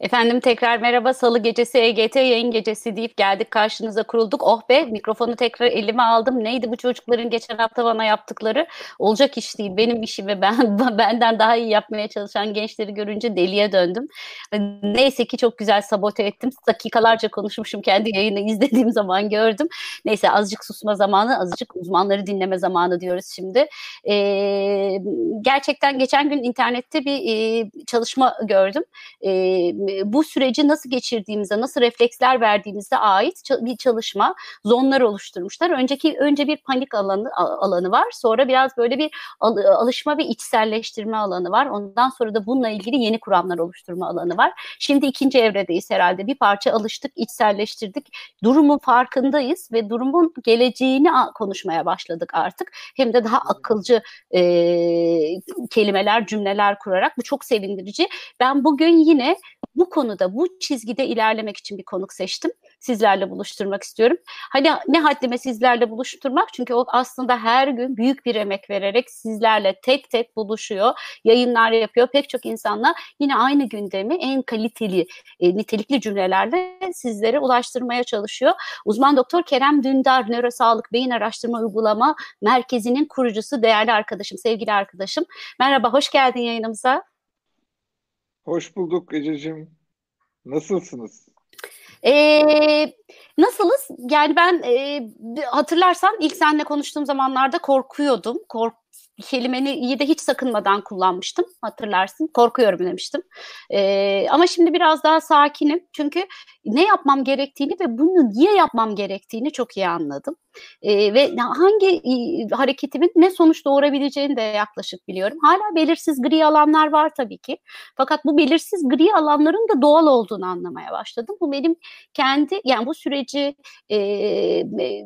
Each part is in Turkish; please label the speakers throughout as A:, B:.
A: Efendim tekrar merhaba. Salı gecesi EGT yayın gecesi deyip geldik karşınıza kurulduk. Oh be mikrofonu tekrar elime aldım. Neydi bu çocukların geçen hafta bana yaptıkları? Olacak iş değil. Benim işimi ben benden daha iyi yapmaya çalışan gençleri görünce deliye döndüm. Neyse ki çok güzel sabote ettim. Dakikalarca konuşmuşum kendi yayını izlediğim zaman gördüm. Neyse azıcık susma zamanı, azıcık uzmanları dinleme zamanı diyoruz şimdi. Ee, gerçekten geçen gün internette bir e, çalışma gördüm. E, bu süreci nasıl geçirdiğimize, nasıl refleksler verdiğimize ait bir çalışma zonlar oluşturmuşlar. Önceki önce bir panik alanı alanı var. Sonra biraz böyle bir alışma ve içselleştirme alanı var. Ondan sonra da bununla ilgili yeni kuramlar oluşturma alanı var. Şimdi ikinci evredeyiz herhalde. Bir parça alıştık, içselleştirdik. Durumun farkındayız ve durumun geleceğini konuşmaya başladık artık. Hem de daha akılcı e, kelimeler, cümleler kurarak. Bu çok sevindirici. Ben bugün yine bu konuda bu çizgide ilerlemek için bir konuk seçtim. Sizlerle buluşturmak istiyorum. Hani ne haddime sizlerle buluşturmak çünkü o aslında her gün büyük bir emek vererek sizlerle tek tek buluşuyor. Yayınlar yapıyor. Pek çok insanla yine aynı gündemi en kaliteli, e, nitelikli cümlelerle sizlere ulaştırmaya çalışıyor. Uzman doktor Kerem Dündar Nörosağlık Beyin Araştırma Uygulama Merkezi'nin kurucusu, değerli arkadaşım, sevgili arkadaşım. Merhaba, hoş geldin yayınımıza.
B: Hoş bulduk Ececiğim. Nasılsınız?
A: Ee, nasılız? Yani ben e, hatırlarsan ilk seninle konuştuğum zamanlarda korkuyordum. Kork kelimeni iyi de hiç sakınmadan kullanmıştım hatırlarsın. Korkuyorum demiştim. Ee, ama şimdi biraz daha sakinim. Çünkü ne yapmam gerektiğini ve bunu niye yapmam gerektiğini çok iyi anladım. Ee, ve hangi e, hareketimin ne sonuç doğurabileceğini de yaklaşık biliyorum. Hala belirsiz gri alanlar var tabii ki. Fakat bu belirsiz gri alanların da doğal olduğunu anlamaya başladım. Bu benim kendi yani bu süreci e,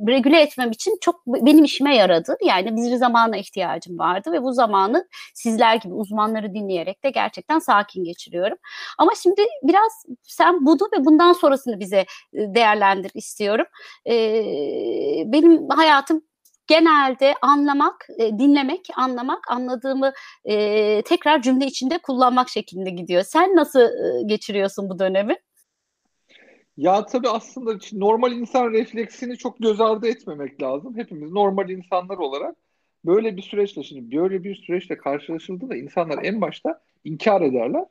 A: regüle etmem için çok benim işime yaradı. Yani bir zamana ihtiyacım vardı ve bu zamanı sizler gibi uzmanları dinleyerek de gerçekten sakin geçiriyorum. Ama şimdi biraz sen bunu ve bundan sonrasını bize e, değerlendir istiyorum. E, benim hayatım genelde anlamak, e, dinlemek, anlamak, anladığımı tekrar cümle içinde kullanmak şeklinde gidiyor. Sen nasıl geçiriyorsun bu dönemi?
B: Ya tabii aslında normal insan refleksini çok göz ardı etmemek lazım. Hepimiz normal insanlar olarak böyle bir süreçle şimdi böyle bir süreçle karşılaşıldığında insanlar en başta inkar ederler.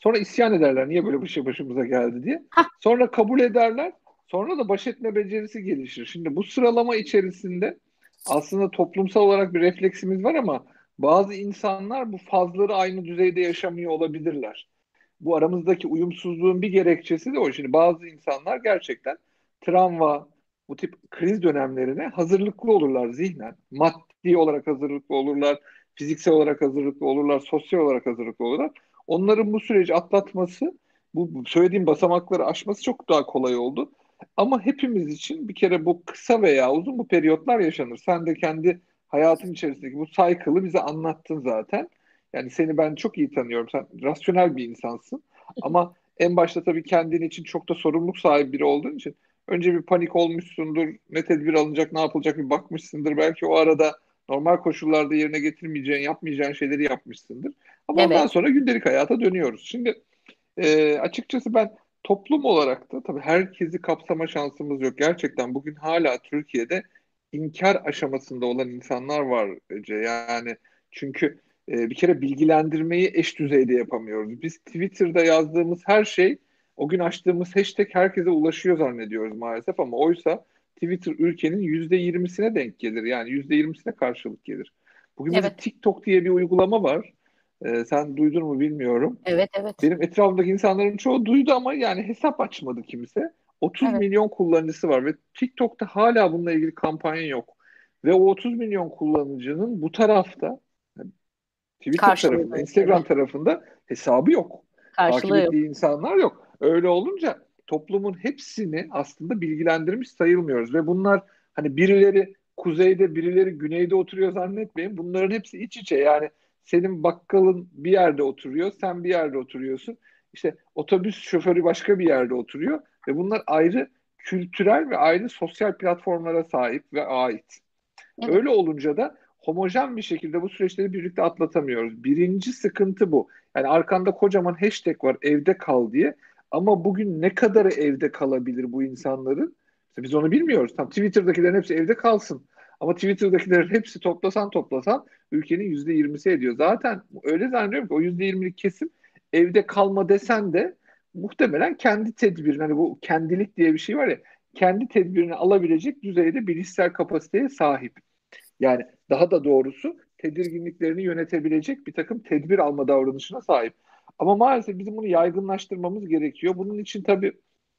B: Sonra isyan ederler niye böyle bir şey başımıza geldi diye. Sonra kabul ederler. Sonra da baş etme becerisi gelişir. Şimdi bu sıralama içerisinde aslında toplumsal olarak bir refleksimiz var ama bazı insanlar bu fazları aynı düzeyde yaşamıyor olabilirler. Bu aramızdaki uyumsuzluğun bir gerekçesi de o. Şimdi bazı insanlar gerçekten travma, bu tip kriz dönemlerine hazırlıklı olurlar zihnen. Maddi olarak hazırlıklı olurlar, fiziksel olarak hazırlıklı olurlar, sosyal olarak hazırlıklı olurlar. Onların bu süreci atlatması, bu söylediğim basamakları aşması çok daha kolay oldu. Ama hepimiz için bir kere bu kısa veya uzun bu periyotlar yaşanır. Sen de kendi hayatın içerisindeki bu cycle'ı bize anlattın zaten. Yani seni ben çok iyi tanıyorum. Sen rasyonel bir insansın. Ama en başta tabii kendin için çok da sorumluluk sahibi biri olduğun için önce bir panik olmuşsundur. Ne tedbir alınacak, ne yapılacak bir bakmışsındır. Belki o arada normal koşullarda yerine getirmeyeceğin, yapmayacağın şeyleri yapmışsındır. Ama evet. ondan sonra gündelik hayata dönüyoruz. Şimdi e, açıkçası ben toplum olarak da tabii herkesi kapsama şansımız yok. Gerçekten bugün hala Türkiye'de inkar aşamasında olan insanlar var Ece. Yani çünkü e, bir kere bilgilendirmeyi eş düzeyde yapamıyoruz. Biz Twitter'da yazdığımız her şey o gün açtığımız hashtag herkese ulaşıyor zannediyoruz maalesef ama oysa Twitter ülkenin yüzde yirmisine denk gelir. Yani yüzde yirmisine karşılık gelir. Bugün evet. TikTok diye bir uygulama var. Ee, sen duydun mu bilmiyorum.
A: Evet evet.
B: Benim etrafımdaki insanların çoğu duydu ama yani hesap açmadı kimse. 30 evet. milyon kullanıcısı var ve TikTok'ta hala bununla ilgili kampanya yok. Ve o 30 milyon kullanıcının bu tarafta Twitter Karşılığı tarafında, Instagram evet. tarafında hesabı yok. Karşılığı Takip ettiği yok. insanlar yok. Öyle olunca toplumun hepsini aslında bilgilendirmiş sayılmıyoruz ve bunlar hani birileri kuzeyde birileri güneyde oturuyor zannetmeyin. Bunların hepsi iç içe yani senin bakkalın bir yerde oturuyor, sen bir yerde oturuyorsun. İşte otobüs şoförü başka bir yerde oturuyor ve bunlar ayrı kültürel ve ayrı sosyal platformlara sahip ve ait. Evet. Öyle olunca da homojen bir şekilde bu süreçleri birlikte atlatamıyoruz. Birinci sıkıntı bu. Yani arkanda kocaman hashtag var evde kal diye Ama bugün ne kadarı evde kalabilir bu insanların? İşte biz onu bilmiyoruz. Tam Twitter'dakilerin hepsi evde kalsın. Ama Twitter'dakilerin hepsi toplasan toplasan ülkenin yüzde yirmisi ediyor. Zaten öyle zannediyorum ki o yüzde yirmilik kesim evde kalma desen de muhtemelen kendi tedbirini hani bu kendilik diye bir şey var ya kendi tedbirini alabilecek düzeyde bilişsel kapasiteye sahip. Yani daha da doğrusu tedirginliklerini yönetebilecek bir takım tedbir alma davranışına sahip. Ama maalesef bizim bunu yaygınlaştırmamız gerekiyor. Bunun için tabii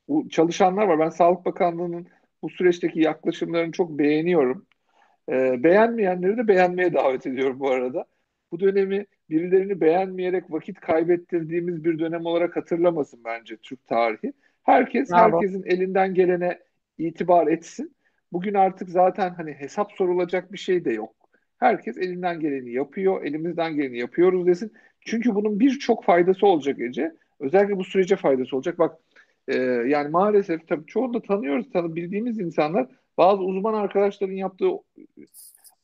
B: bu çalışanlar var. Ben Sağlık Bakanlığı'nın bu süreçteki yaklaşımlarını çok beğeniyorum. Ee, beğenmeyenleri de beğenmeye davet ediyorum bu arada. Bu dönemi birilerini beğenmeyerek vakit kaybettirdiğimiz bir dönem olarak hatırlamasın bence Türk tarihi. Herkes Bravo. herkesin elinden gelene itibar etsin. Bugün artık zaten hani hesap sorulacak bir şey de yok. Herkes elinden geleni yapıyor, elimizden geleni yapıyoruz desin. Çünkü bunun birçok faydası olacak Ece. Özellikle bu sürece faydası olacak. Bak e, yani maalesef tabii çoğunu da tanıyoruz, tanı bildiğimiz insanlar bazı uzman arkadaşların yaptığı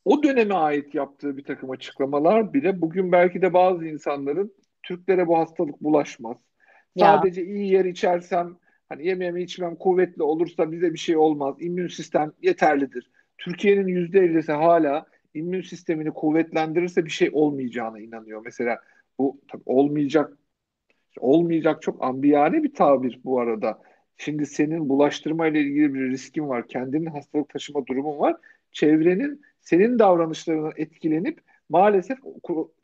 B: o döneme ait yaptığı bir takım açıklamalar bile bugün belki de bazı insanların Türklere bu hastalık bulaşmaz. Ya. Sadece iyi yer içersem hani yemeğimi içmem kuvvetli olursa bize bir şey olmaz. İmmün sistem yeterlidir. Türkiye'nin yüzde 50'si hala immün sistemini kuvvetlendirirse bir şey olmayacağına inanıyor. Mesela bu tabii olmayacak olmayacak çok ambiyane bir tabir bu arada. Şimdi senin bulaştırma ile ilgili bir riskin var. Kendinin hastalık taşıma durumun var. Çevrenin senin davranışlarına etkilenip maalesef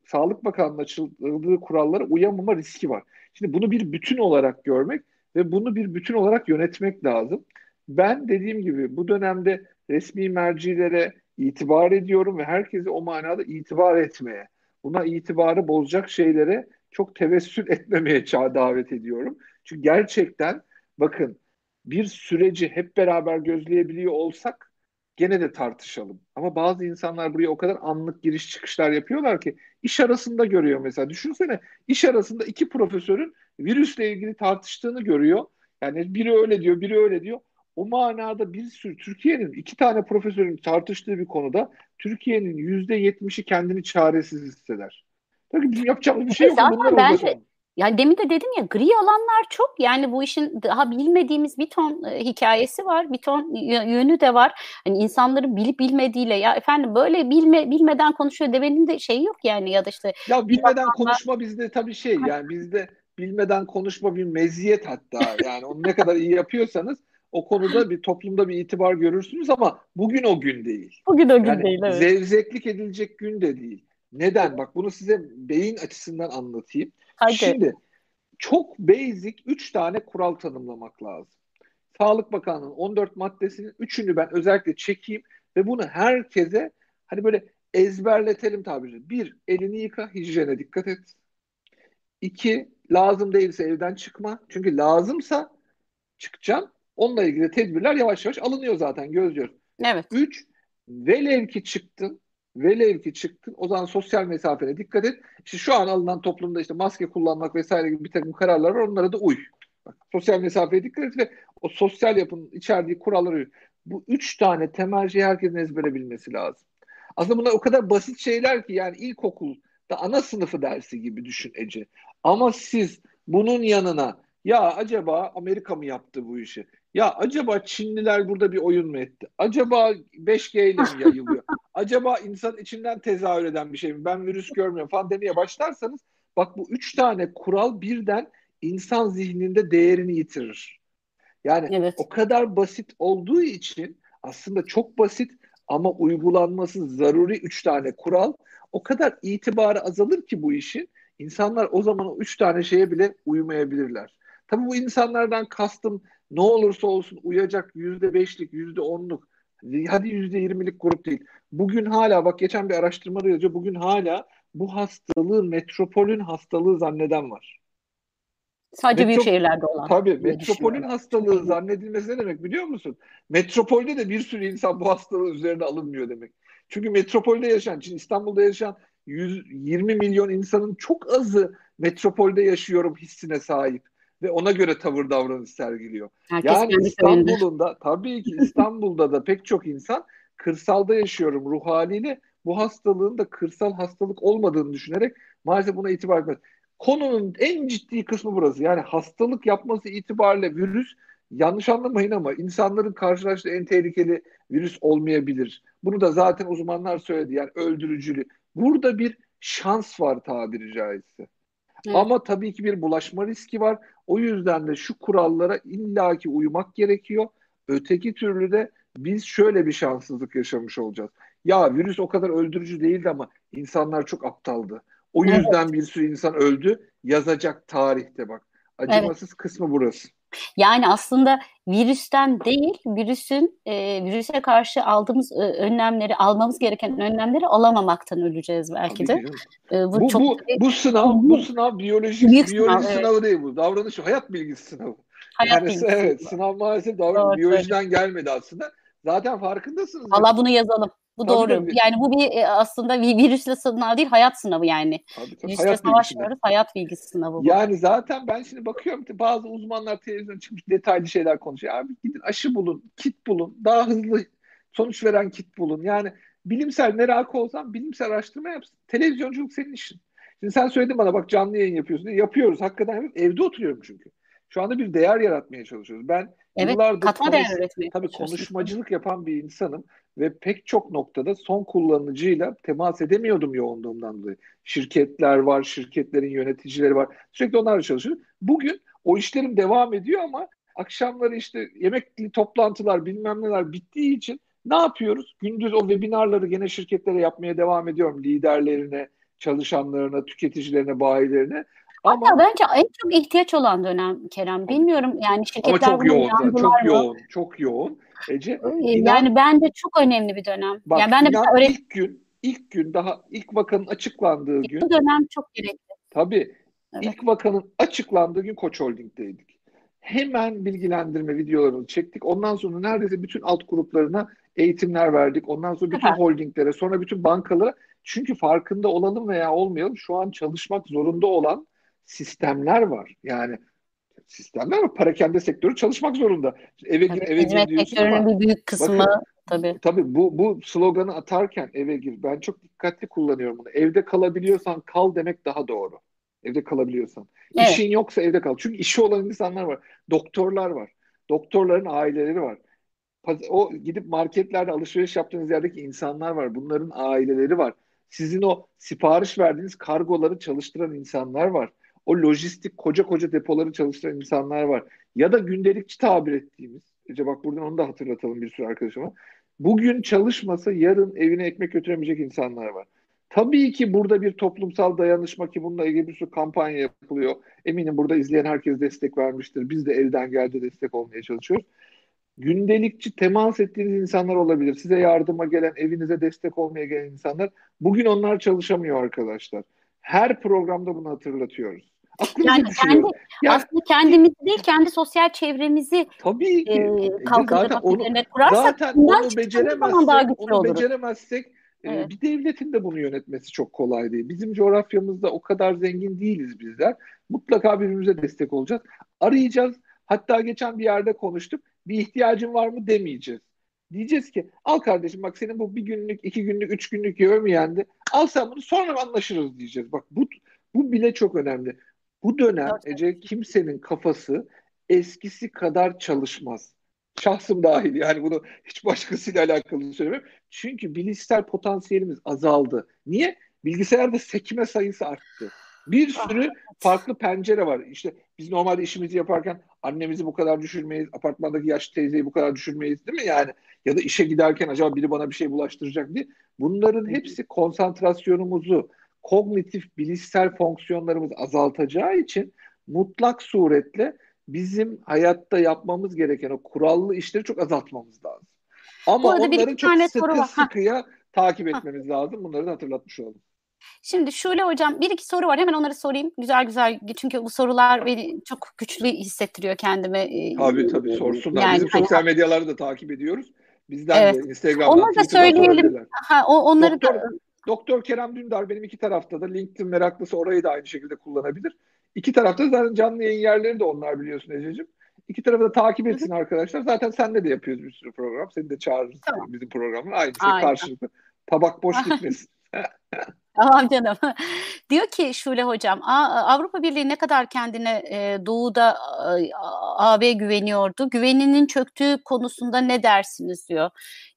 B: Sağlık Bakanlığı'nın açıldığı kurallara uyamama riski var. Şimdi bunu bir bütün olarak görmek ve bunu bir bütün olarak yönetmek lazım. Ben dediğim gibi bu dönemde resmi mercilere itibar ediyorum ve herkesi o manada itibar etmeye, buna itibarı bozacak şeylere çok tevessül etmemeye davet ediyorum. Çünkü gerçekten bakın bir süreci hep beraber gözleyebiliyor olsak gene de tartışalım. Ama bazı insanlar buraya o kadar anlık giriş çıkışlar yapıyorlar ki iş arasında görüyor mesela. Düşünsene iş arasında iki profesörün virüsle ilgili tartıştığını görüyor. Yani biri öyle diyor, biri öyle diyor. O manada bir sürü Türkiye'nin iki tane profesörün tartıştığı bir konuda Türkiye'nin yüzde yetmişi kendini çaresiz hisseder. Tabii bizim yapacağımız bir şey yok.
A: Zaten bence yani demin de dedim ya gri alanlar çok yani bu işin daha bilmediğimiz bir ton e, hikayesi var bir ton yönü de var. Hani insanların bilip bilmediğiyle ya efendim böyle bilme bilmeden konuşuyor demenin de şeyi yok yani ya da işte.
B: Ya bilmeden konuşma bizde tabii şey yani bizde bilmeden konuşma bir meziyet hatta yani onu ne kadar iyi yapıyorsanız o konuda bir toplumda bir itibar görürsünüz ama bugün o gün değil.
A: Bugün o gün
B: yani
A: değil evet.
B: Zevzeklik edilecek gün de değil. Neden? Bak bunu size beyin açısından anlatayım. Hadi. Şimdi çok basic 3 tane kural tanımlamak lazım. Sağlık Bakanlığı'nın 14 maddesinin 3'ünü ben özellikle çekeyim ve bunu herkese hani böyle ezberletelim tabiri. Bir, elini yıka, hijyene dikkat et. İki, lazım değilse evden çıkma. Çünkü lazımsa çıkacaksın. Onunla ilgili tedbirler yavaş yavaş alınıyor zaten gözlüyoruz.
A: Evet.
B: Üç, velev ki çıktın Velev ki çıktın o zaman sosyal mesafene dikkat et. İşte şu an alınan toplumda işte maske kullanmak vesaire gibi bir takım kararlar var onlara da uy. Bak, sosyal mesafeye dikkat et ve o sosyal yapının içerdiği kuralları uy. Bu üç tane temel şeyi herkesin ezbere bilmesi lazım. Aslında bunlar o kadar basit şeyler ki yani ilkokul da ana sınıfı dersi gibi düşün Ece. Ama siz bunun yanına ya acaba Amerika mı yaptı bu işi? Ya acaba Çinliler burada bir oyun mu etti? Acaba 5G ile mi yayılıyor? acaba insan içinden tezahür eden bir şey mi? Ben virüs görmüyorum falan demeye başlarsanız bak bu üç tane kural birden insan zihninde değerini yitirir. Yani evet. o kadar basit olduğu için aslında çok basit ama uygulanması zaruri üç tane kural o kadar itibarı azalır ki bu işin insanlar o zaman o üç tane şeye bile uymayabilirler. Tabii bu insanlardan kastım ne olursa olsun uyacak yüzde beşlik, yüzde onluk, hadi yüzde yirmilik grup değil. Bugün hala bak geçen bir araştırmada yazıyor. Bugün hala bu hastalığı metropolün hastalığı zanneden var.
A: Sadece Metrop- büyük şehirlerde olan.
B: Tabii metropolün hastalığı zannedilmesi ne demek biliyor musun? Metropolde de bir sürü insan bu hastalığın üzerine alınmıyor demek. Çünkü metropolde yaşayan, şimdi İstanbul'da yaşayan 120 milyon insanın çok azı metropolde yaşıyorum hissine sahip ve ona göre tavır davranış sergiliyor. Herkes yani İstanbul'un da tabii ki İstanbul'da da pek çok insan kırsalda yaşıyorum ruh haliyle bu hastalığın da kırsal hastalık olmadığını düşünerek maalesef buna itibar etmez. konunun en ciddi kısmı burası. Yani hastalık yapması itibariyle virüs yanlış anlamayın ama insanların karşılaştığı en tehlikeli virüs olmayabilir. Bunu da zaten uzmanlar söyledi. Yani öldürücülü. Burada bir şans var tabiri caizse. Evet. Ama tabii ki bir bulaşma riski var. O yüzden de şu kurallara illaki uymak gerekiyor. Öteki türlü de biz şöyle bir şanssızlık yaşamış olacağız. Ya virüs o kadar öldürücü değildi ama insanlar çok aptaldı. O yüzden evet. bir sürü insan öldü. Yazacak tarihte bak. Acımasız evet. kısmı burası.
A: Yani aslında virüsten değil, virüsün e, virüse karşı aldığımız e, önlemleri, almamız gereken önlemleri alamamaktan öleceğiz belki de.
B: E, bu, bu, çok bu, bu sınav, bu sınav biyoloji biyoloji sınav, sınavı evet. değil bu. Davranış, hayat bilgisi sınavı. Hayat yani bilgisi evet, sınavı. sınav maalesef davranış biyolojiden gelmedi aslında. Zaten farkındasınız.
A: Allah bunu yazalım. Bu tabii, doğru. Tabii. Yani bu bir e, aslında bir virüsle sınav değil, hayat sınavı yani. Tabii, tabii. Virüsle hayat savaşmıyoruz, hayat bilgisi sınavı bu.
B: Yani zaten ben şimdi bakıyorum bazı uzmanlar televizyon çıkmış detaylı şeyler konuşuyor. Abi gidin aşı bulun, kit bulun, daha hızlı sonuç veren kit bulun. Yani bilimsel merak olsan bilimsel araştırma yapsın. Televizyonculuk senin işin. Şimdi sen söyledin bana bak canlı yayın yapıyorsun diye. Yapıyoruz. Hakikaten evde oturuyorum çünkü. Şu anda bir değer yaratmaya çalışıyoruz. Ben
A: evet, yıllardır katma konuş, değer üretmeye
B: tabii konuşmacılık yapan bir insanım ve pek çok noktada son kullanıcıyla temas edemiyordum yoğunluğumdan dolayı. Şirketler var, şirketlerin yöneticileri var. Sürekli onlarla çalışıyorum. Bugün o işlerim devam ediyor ama akşamları işte yemekli toplantılar bilmem neler bittiği için ne yapıyoruz? Gündüz o webinarları gene şirketlere yapmaya devam ediyorum. Liderlerine, çalışanlarına, tüketicilerine, bayilerine.
A: Ama Hatta bence en çok ihtiyaç olan dönem Kerem. Bilmiyorum yani şirketler
B: Ama çok yoğun, çok mı? yoğun, çok yoğun. Ece.
A: Yani inan, bence çok önemli bir dönem.
B: Bak,
A: yani
B: ben de inan, öğret- ilk gün, ilk gün daha ilk vakanın açıklandığı ilk gün.
A: Bu dönem çok gerekli.
B: Tabii. Evet. İlk vakanın açıklandığı gün Koç Holding'deydik. Hemen bilgilendirme videolarını çektik. Ondan sonra neredeyse bütün alt gruplarına eğitimler verdik. Ondan sonra bütün holdinglere, sonra bütün bankalara. Çünkü farkında olalım veya olmayalım şu an çalışmak zorunda olan sistemler var. Yani sistemler var. Parakende sektörü çalışmak zorunda. Eve gir, eve gir diyorsun ama.
A: bir büyük kısmı bakın, tabii.
B: Tabii bu, bu sloganı atarken eve gir. Ben çok dikkatli kullanıyorum bunu. Evde kalabiliyorsan kal demek daha doğru. Evde kalabiliyorsan. Evet. İşin yoksa evde kal. Çünkü işi olan insanlar var. Doktorlar var. Doktorların aileleri var. O gidip marketlerde alışveriş yaptığınız yerdeki insanlar var. Bunların aileleri var. Sizin o sipariş verdiğiniz kargoları çalıştıran insanlar var o lojistik koca koca depoları çalıştıran insanlar var. Ya da gündelikçi tabir ettiğimiz, Ece bak buradan onu da hatırlatalım bir sürü arkadaşıma. Bugün çalışmasa yarın evine ekmek götüremeyecek insanlar var. Tabii ki burada bir toplumsal dayanışma ki bununla ilgili bir sürü kampanya yapılıyor. Eminim burada izleyen herkes destek vermiştir. Biz de elden geldi destek olmaya çalışıyoruz. Gündelikçi temas ettiğiniz insanlar olabilir. Size yardıma gelen, evinize destek olmaya gelen insanlar. Bugün onlar çalışamıyor arkadaşlar. Her programda bunu hatırlatıyoruz.
A: Aklımıza yani kendi, yani, aslında kendimizi değil kendi sosyal çevremizi
B: tabii ki. E, kalkındırmak üzerine kurarsak zaten onu beceremezsek, daha güçlü onu oluruz. beceremezsek evet. bir devletin de bunu yönetmesi çok kolay değil. Bizim coğrafyamızda o kadar zengin değiliz bizler. Mutlaka birbirimize destek olacağız. Arayacağız. Hatta geçen bir yerde konuştuk. Bir ihtiyacın var mı demeyeceğiz. Diyeceğiz ki al kardeşim bak senin bu bir günlük, iki günlük, üç günlük yemeyendi. Al sen bunu sonra anlaşırız diyeceğiz. Bak bu, bu bile çok önemli. Bu dönem Ece kimsenin kafası eskisi kadar çalışmaz. Şahsım dahil yani bunu hiç başkasıyla alakalı söylemiyorum. Çünkü bilişsel potansiyelimiz azaldı. Niye? Bilgisayarda sekme sayısı arttı. Bir ah, sürü farklı pencere var. İşte biz normalde işimizi yaparken annemizi bu kadar düşürmeyiz, apartmandaki yaşlı teyzeyi bu kadar düşürmeyiz değil mi yani? Ya da işe giderken acaba biri bana bir şey bulaştıracak diye. Bunların hepsi konsantrasyonumuzu, kognitif bilişsel fonksiyonlarımız azaltacağı için mutlak suretle bizim hayatta yapmamız gereken o kurallı işleri çok azaltmamız lazım. Ama onları çok sıkı sıkıya takip etmemiz ha. lazım. Bunları da hatırlatmış olalım.
A: Şimdi şöyle hocam bir iki soru var hemen onları sorayım. Güzel güzel çünkü bu sorular beni çok güçlü hissettiriyor kendime.
B: Ee, tabii tabii sorsunlar. Yani, Bizim hani, sosyal medyaları da takip ediyoruz. Bizden evet. de Instagram'dan, Onları da söyleyelim.
A: Ha, o, onları
B: Doktor,
A: da
B: Doktor Kerem Dündar benim iki tarafta da LinkedIn meraklısı orayı da aynı şekilde kullanabilir. İki tarafta zaten canlı yayın yerleri de onlar biliyorsun Ececiğim. İki tarafı da takip etsin Hı-hı. arkadaşlar. Zaten senle de yapıyoruz bir sürü program. Seni de çağırırız tamam. bizim programın. Aynı şey Aynen. karşılıklı. Tabak boş gitmesin.
A: Tamam canım. Diyor ki Şule Hocam, Avrupa Birliği ne kadar kendine e, doğuda AB güveniyordu. Güveninin çöktüğü konusunda ne dersiniz diyor.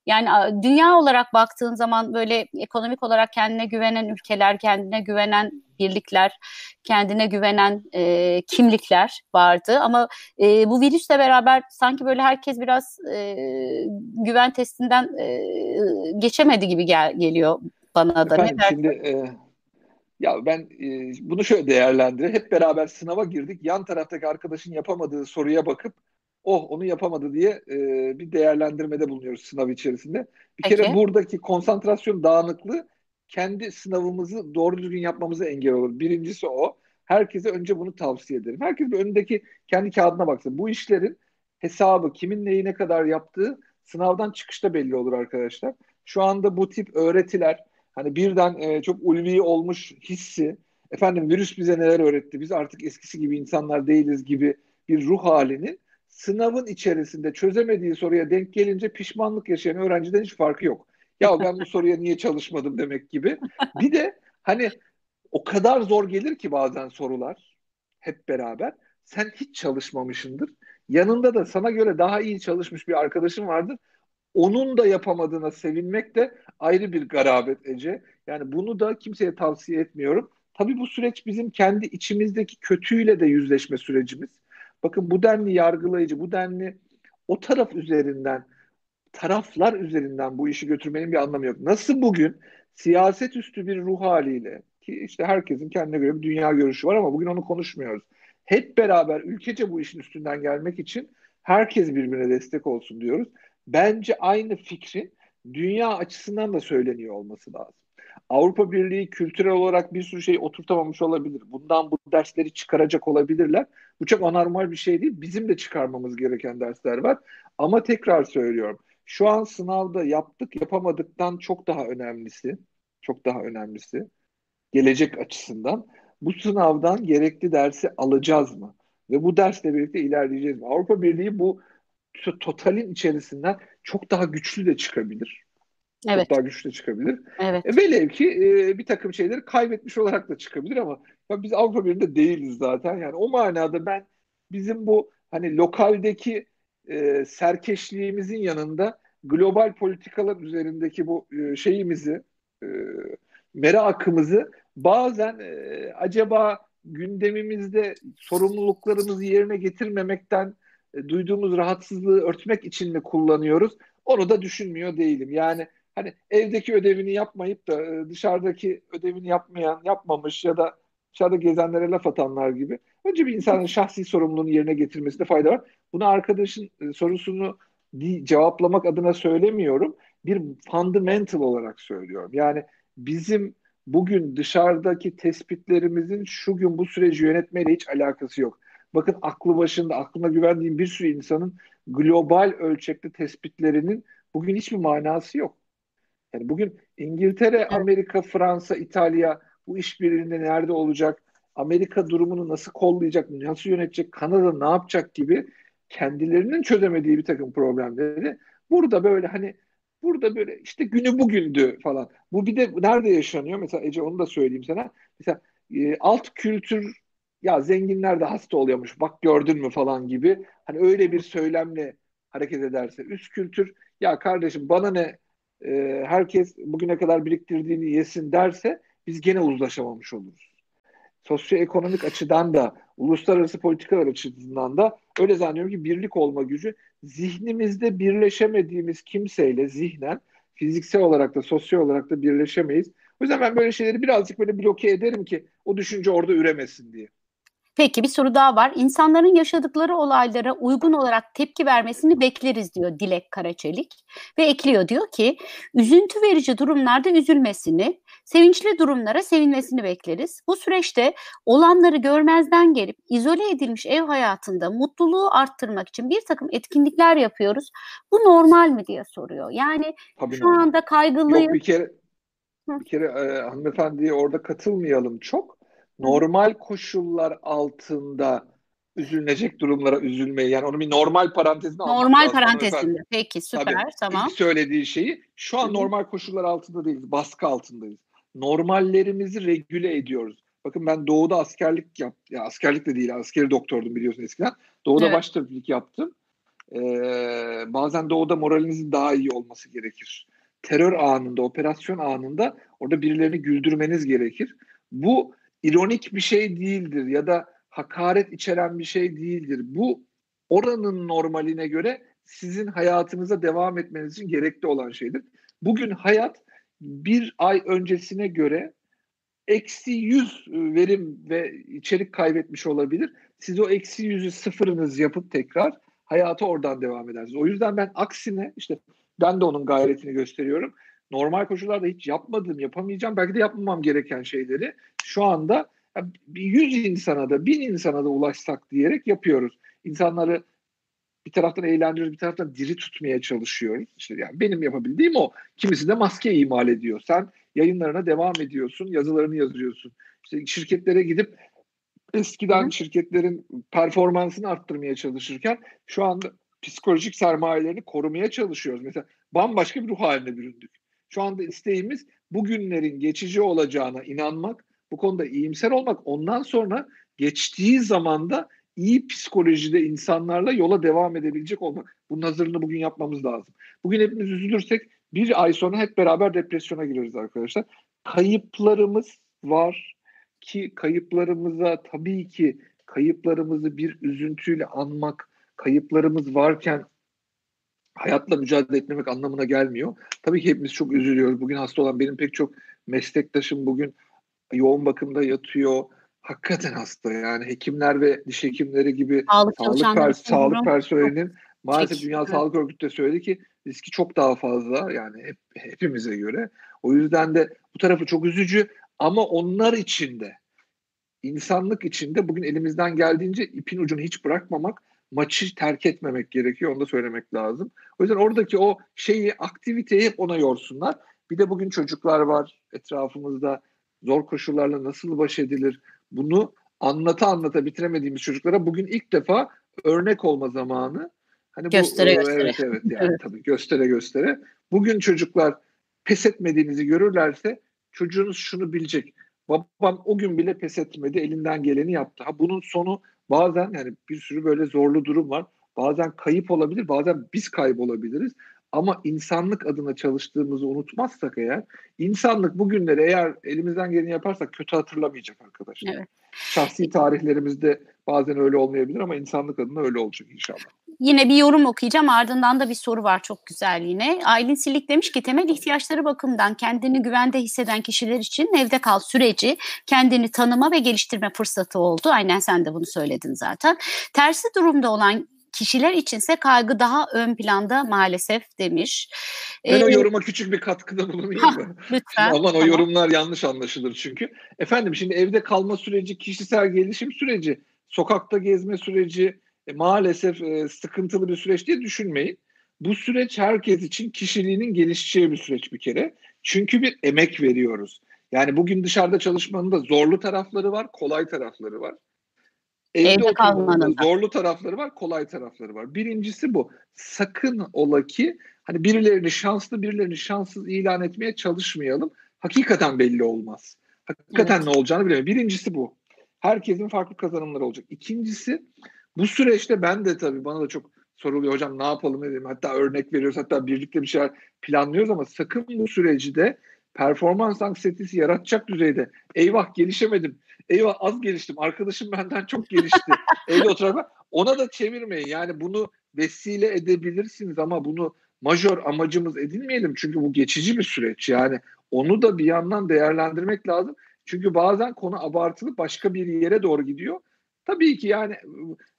A: Yani dünya olarak baktığın zaman böyle ekonomik olarak kendine güvenen ülkeler, kendine güvenen birlikler, kendine güvenen e, kimlikler vardı. Ama e, bu virüsle beraber sanki böyle herkes biraz e, güven testinden e, geçemedi gibi gel, geliyor bana da.
B: Efendim, ne şimdi e, ya ben e, bunu şöyle değerlendireyim. Hep beraber sınava girdik. Yan taraftaki arkadaşın yapamadığı soruya bakıp oh onu yapamadı diye e, bir değerlendirmede bulunuyoruz sınav içerisinde. Bir Peki. kere buradaki konsantrasyon dağınıklığı kendi sınavımızı doğru düzgün yapmamıza engel olur. Birincisi o. Herkese önce bunu tavsiye ederim. Herkes bir önündeki kendi kağıdına baksın. Bu işlerin hesabı kimin neyi ne kadar yaptığı sınavdan çıkışta belli olur arkadaşlar. Şu anda bu tip öğretiler hani birden e, çok ulvi olmuş hissi efendim virüs bize neler öğretti biz artık eskisi gibi insanlar değiliz gibi bir ruh halinin sınavın içerisinde çözemediği soruya denk gelince pişmanlık yaşayan öğrenciden hiç farkı yok. Ya ben bu soruya niye çalışmadım demek gibi. Bir de hani o kadar zor gelir ki bazen sorular hep beraber. Sen hiç çalışmamışındır. Yanında da sana göre daha iyi çalışmış bir arkadaşın vardır. Onun da yapamadığına sevinmek de ayrı bir garabet Ece. Yani bunu da kimseye tavsiye etmiyorum. Tabii bu süreç bizim kendi içimizdeki kötüyle de yüzleşme sürecimiz. Bakın bu denli yargılayıcı, bu denli o taraf üzerinden, taraflar üzerinden bu işi götürmenin bir anlamı yok. Nasıl bugün siyaset üstü bir ruh haliyle ki işte herkesin kendine göre bir dünya görüşü var ama bugün onu konuşmuyoruz. Hep beraber ülkece bu işin üstünden gelmek için herkes birbirine destek olsun diyoruz. Bence aynı fikrin dünya açısından da söyleniyor olması lazım. Avrupa Birliği kültürel olarak bir sürü şey oturtamamış olabilir. Bundan bu dersleri çıkaracak olabilirler. Bu çok anormal bir şey değil. Bizim de çıkarmamız gereken dersler var. Ama tekrar söylüyorum. Şu an sınavda yaptık yapamadıktan çok daha önemlisi, çok daha önemlisi gelecek açısından bu sınavdan gerekli dersi alacağız mı? Ve bu dersle birlikte ilerleyeceğiz mi? Avrupa Birliği bu totalin içerisinden çok daha güçlü de çıkabilir. Evet. Çok daha güçlü de çıkabilir. Evet. E, velev ki e, bir takım şeyleri kaybetmiş olarak da çıkabilir ama ya biz Avrupa Birliği'nde değiliz zaten. Yani o manada ben bizim bu hani lokaldeki e, serkeşliğimizin yanında global politikalar üzerindeki bu e, şeyimizi e, merakımızı bazen e, acaba gündemimizde sorumluluklarımızı yerine getirmemekten duyduğumuz rahatsızlığı örtmek için mi kullanıyoruz? Onu da düşünmüyor değilim. Yani hani evdeki ödevini yapmayıp da e, dışarıdaki ödevini yapmayan, yapmamış ya da dışarıda gezenlere laf atanlar gibi. Önce bir insanın şahsi sorumluluğunu yerine getirmesinde fayda var. Bunu arkadaşın e, sorusunu cevaplamak adına söylemiyorum. Bir fundamental olarak söylüyorum. Yani bizim bugün dışarıdaki tespitlerimizin şu gün bu süreci yönetmeyle hiç alakası yok. Bakın aklı başında, aklına güvendiğim bir sürü insanın global ölçekte tespitlerinin bugün hiçbir manası yok. Yani bugün İngiltere, Amerika, Fransa, İtalya bu işbirliğinde nerede olacak? Amerika durumunu nasıl kollayacak, nasıl yönetecek, Kanada ne yapacak gibi kendilerinin çözemediği bir takım problemleri burada böyle hani burada böyle işte günü bugündü falan. Bu bir de nerede yaşanıyor? Mesela Ece onu da söyleyeyim sana. Mesela e, alt kültür ya zenginler de hasta oluyormuş bak gördün mü falan gibi hani öyle bir söylemle hareket ederse üst kültür ya kardeşim bana ne e, herkes bugüne kadar biriktirdiğini yesin derse biz gene uzlaşamamış oluruz. Sosyoekonomik açıdan da uluslararası politikalar açısından da öyle zannediyorum ki birlik olma gücü zihnimizde birleşemediğimiz kimseyle zihnen fiziksel olarak da sosyal olarak da birleşemeyiz. O yüzden ben böyle şeyleri birazcık böyle bloke ederim ki o düşünce orada üremesin diye.
A: Peki bir soru daha var. İnsanların yaşadıkları olaylara uygun olarak tepki vermesini bekleriz diyor Dilek Karaçelik. Ve ekliyor diyor ki üzüntü verici durumlarda üzülmesini, sevinçli durumlara sevinmesini bekleriz. Bu süreçte olanları görmezden gelip izole edilmiş ev hayatında mutluluğu arttırmak için bir takım etkinlikler yapıyoruz. Bu normal mi diye soruyor. Yani Tabii şu anda kaygılıyız.
B: Yok bir kere, bir kere e, hanımefendiye orada katılmayalım çok normal koşullar altında üzülünecek durumlara üzülmeyi yani onu bir normal parantezine
A: Normal parantezinde. Peki süper Tabii, tamam.
B: söylediği şeyi şu an normal koşullar altında değiliz. Baskı altındayız. normallerimizi regüle ediyoruz. Bakın ben doğuda askerlik yaptım. Ya askerlik de değil, askeri doktordum biliyorsun eskiden. Doğuda evet. baştabiplik yaptım. Ee, bazen doğuda moralinizin daha iyi olması gerekir. Terör anında, operasyon anında orada birilerini güldürmeniz gerekir. Bu ironik bir şey değildir ya da hakaret içeren bir şey değildir. Bu oranın normaline göre sizin hayatınıza devam etmeniz için gerekli olan şeydir. Bugün hayat bir ay öncesine göre eksi 100 verim ve içerik kaybetmiş olabilir. Siz o eksi 100'ü sıfırınız yapıp tekrar hayata oradan devam edersiniz. O yüzden ben aksine işte ben de onun gayretini gösteriyorum. Normal koşullarda hiç yapmadığım, yapamayacağım, belki de yapmamam gereken şeyleri şu anda 100 insana da 1000 insana da ulaşsak diyerek yapıyoruz. İnsanları bir taraftan eğlendiriyoruz, bir taraftan diri tutmaya çalışıyoruz. İşte yani benim yapabildiğim o. Kimisi de maske imal ediyor. Sen yayınlarına devam ediyorsun, yazılarını yazıyorsun. İşte şirketlere gidip eskiden Hı. şirketlerin performansını arttırmaya çalışırken şu anda psikolojik sermayelerini korumaya çalışıyoruz. Mesela bambaşka bir ruh haline büründük. Şu anda isteğimiz bugünlerin geçici olacağına inanmak, bu konuda iyimser olmak, ondan sonra geçtiği zamanda iyi psikolojide insanlarla yola devam edebilecek olmak. Bunun hazırlığını bugün yapmamız lazım. Bugün hepimiz üzülürsek bir ay sonra hep beraber depresyona gireriz arkadaşlar. Kayıplarımız var ki kayıplarımıza tabii ki kayıplarımızı bir üzüntüyle anmak, kayıplarımız varken hayatla mücadele etmemek anlamına gelmiyor. Tabii ki hepimiz çok üzülüyoruz. Bugün hasta olan benim pek çok meslektaşım bugün yoğun bakımda yatıyor. Hakikaten hasta yani hekimler ve diş hekimleri gibi sağlık, sağlık, per, sağlık personelinin maalesef Dünya evet. Sağlık Örgütü de söyledi ki riski çok daha fazla yani hep, hepimize göre. O yüzden de bu tarafı çok üzücü ama onlar için de insanlık içinde bugün elimizden geldiğince ipin ucunu hiç bırakmamak, maçı terk etmemek gerekiyor. Onu da söylemek lazım. O yüzden oradaki o şeyi, aktiviteyi hep ona yorsunlar. Bir de bugün çocuklar var etrafımızda. Zor koşullarla nasıl baş edilir? Bunu anlata anlata bitiremediğimiz çocuklara bugün ilk defa örnek olma zamanı.
A: Hani göstere bu, göstere.
B: Evet evet yani evet. tabii göstere göstere. Bugün çocuklar pes etmediğinizi görürlerse çocuğunuz şunu bilecek. Babam o gün bile pes etmedi, elinden geleni yaptı. Ha bunun sonu bazen yani bir sürü böyle zorlu durum var. Bazen kayıp olabilir, bazen biz kaybolabiliriz. Ama insanlık adına çalıştığımızı unutmazsak eğer, insanlık bugünleri eğer elimizden geleni yaparsak kötü hatırlamayacak arkadaşlar. Evet. Şahsi tarihlerimizde bazen öyle olmayabilir ama insanlık adına öyle olacak inşallah.
A: Yine bir yorum okuyacağım ardından da bir soru var çok güzel yine. Aylin Silik demiş ki temel ihtiyaçları bakımından kendini güvende hisseden kişiler için evde kal süreci kendini tanıma ve geliştirme fırsatı oldu. Aynen sen de bunu söyledin zaten. Tersi durumda olan kişiler içinse kaygı daha ön planda maalesef demiş.
B: Ben ee, o yoruma küçük bir katkıda bulunayım mı? Lütfen. Aman tamam. o yorumlar yanlış anlaşılır çünkü. Efendim şimdi evde kalma süreci, kişisel gelişim süreci, sokakta gezme süreci e, maalesef e, sıkıntılı bir süreç diye düşünmeyin. Bu süreç herkes için kişiliğinin gelişeceği bir süreç bir kere. Çünkü bir emek veriyoruz. Yani bugün dışarıda çalışmanın da zorlu tarafları var, kolay tarafları var. Evde, Evde oturmanın zorlu tarafları var, kolay tarafları var. Birincisi bu. Sakın ola ki hani birilerini şanslı, birilerini şanssız ilan etmeye çalışmayalım. Hakikaten belli olmaz. Hakikaten evet. ne olacağını bilemiyorum. Birincisi bu. Herkesin farklı kazanımları olacak. İkincisi bu süreçte ben de tabii bana da çok soruluyor hocam ne yapalım dedim. Hatta örnek veriyoruz hatta birlikte bir şeyler planlıyoruz ama sakın bu süreci de performans anksiyetesi yaratacak düzeyde eyvah gelişemedim eyvah az geliştim. Arkadaşım benden çok gelişti. Evde oturarak ona da çevirmeyin. Yani bunu vesile edebilirsiniz ama bunu majör amacımız edinmeyelim. Çünkü bu geçici bir süreç. Yani onu da bir yandan değerlendirmek lazım. Çünkü bazen konu abartılıp başka bir yere doğru gidiyor. Tabii ki yani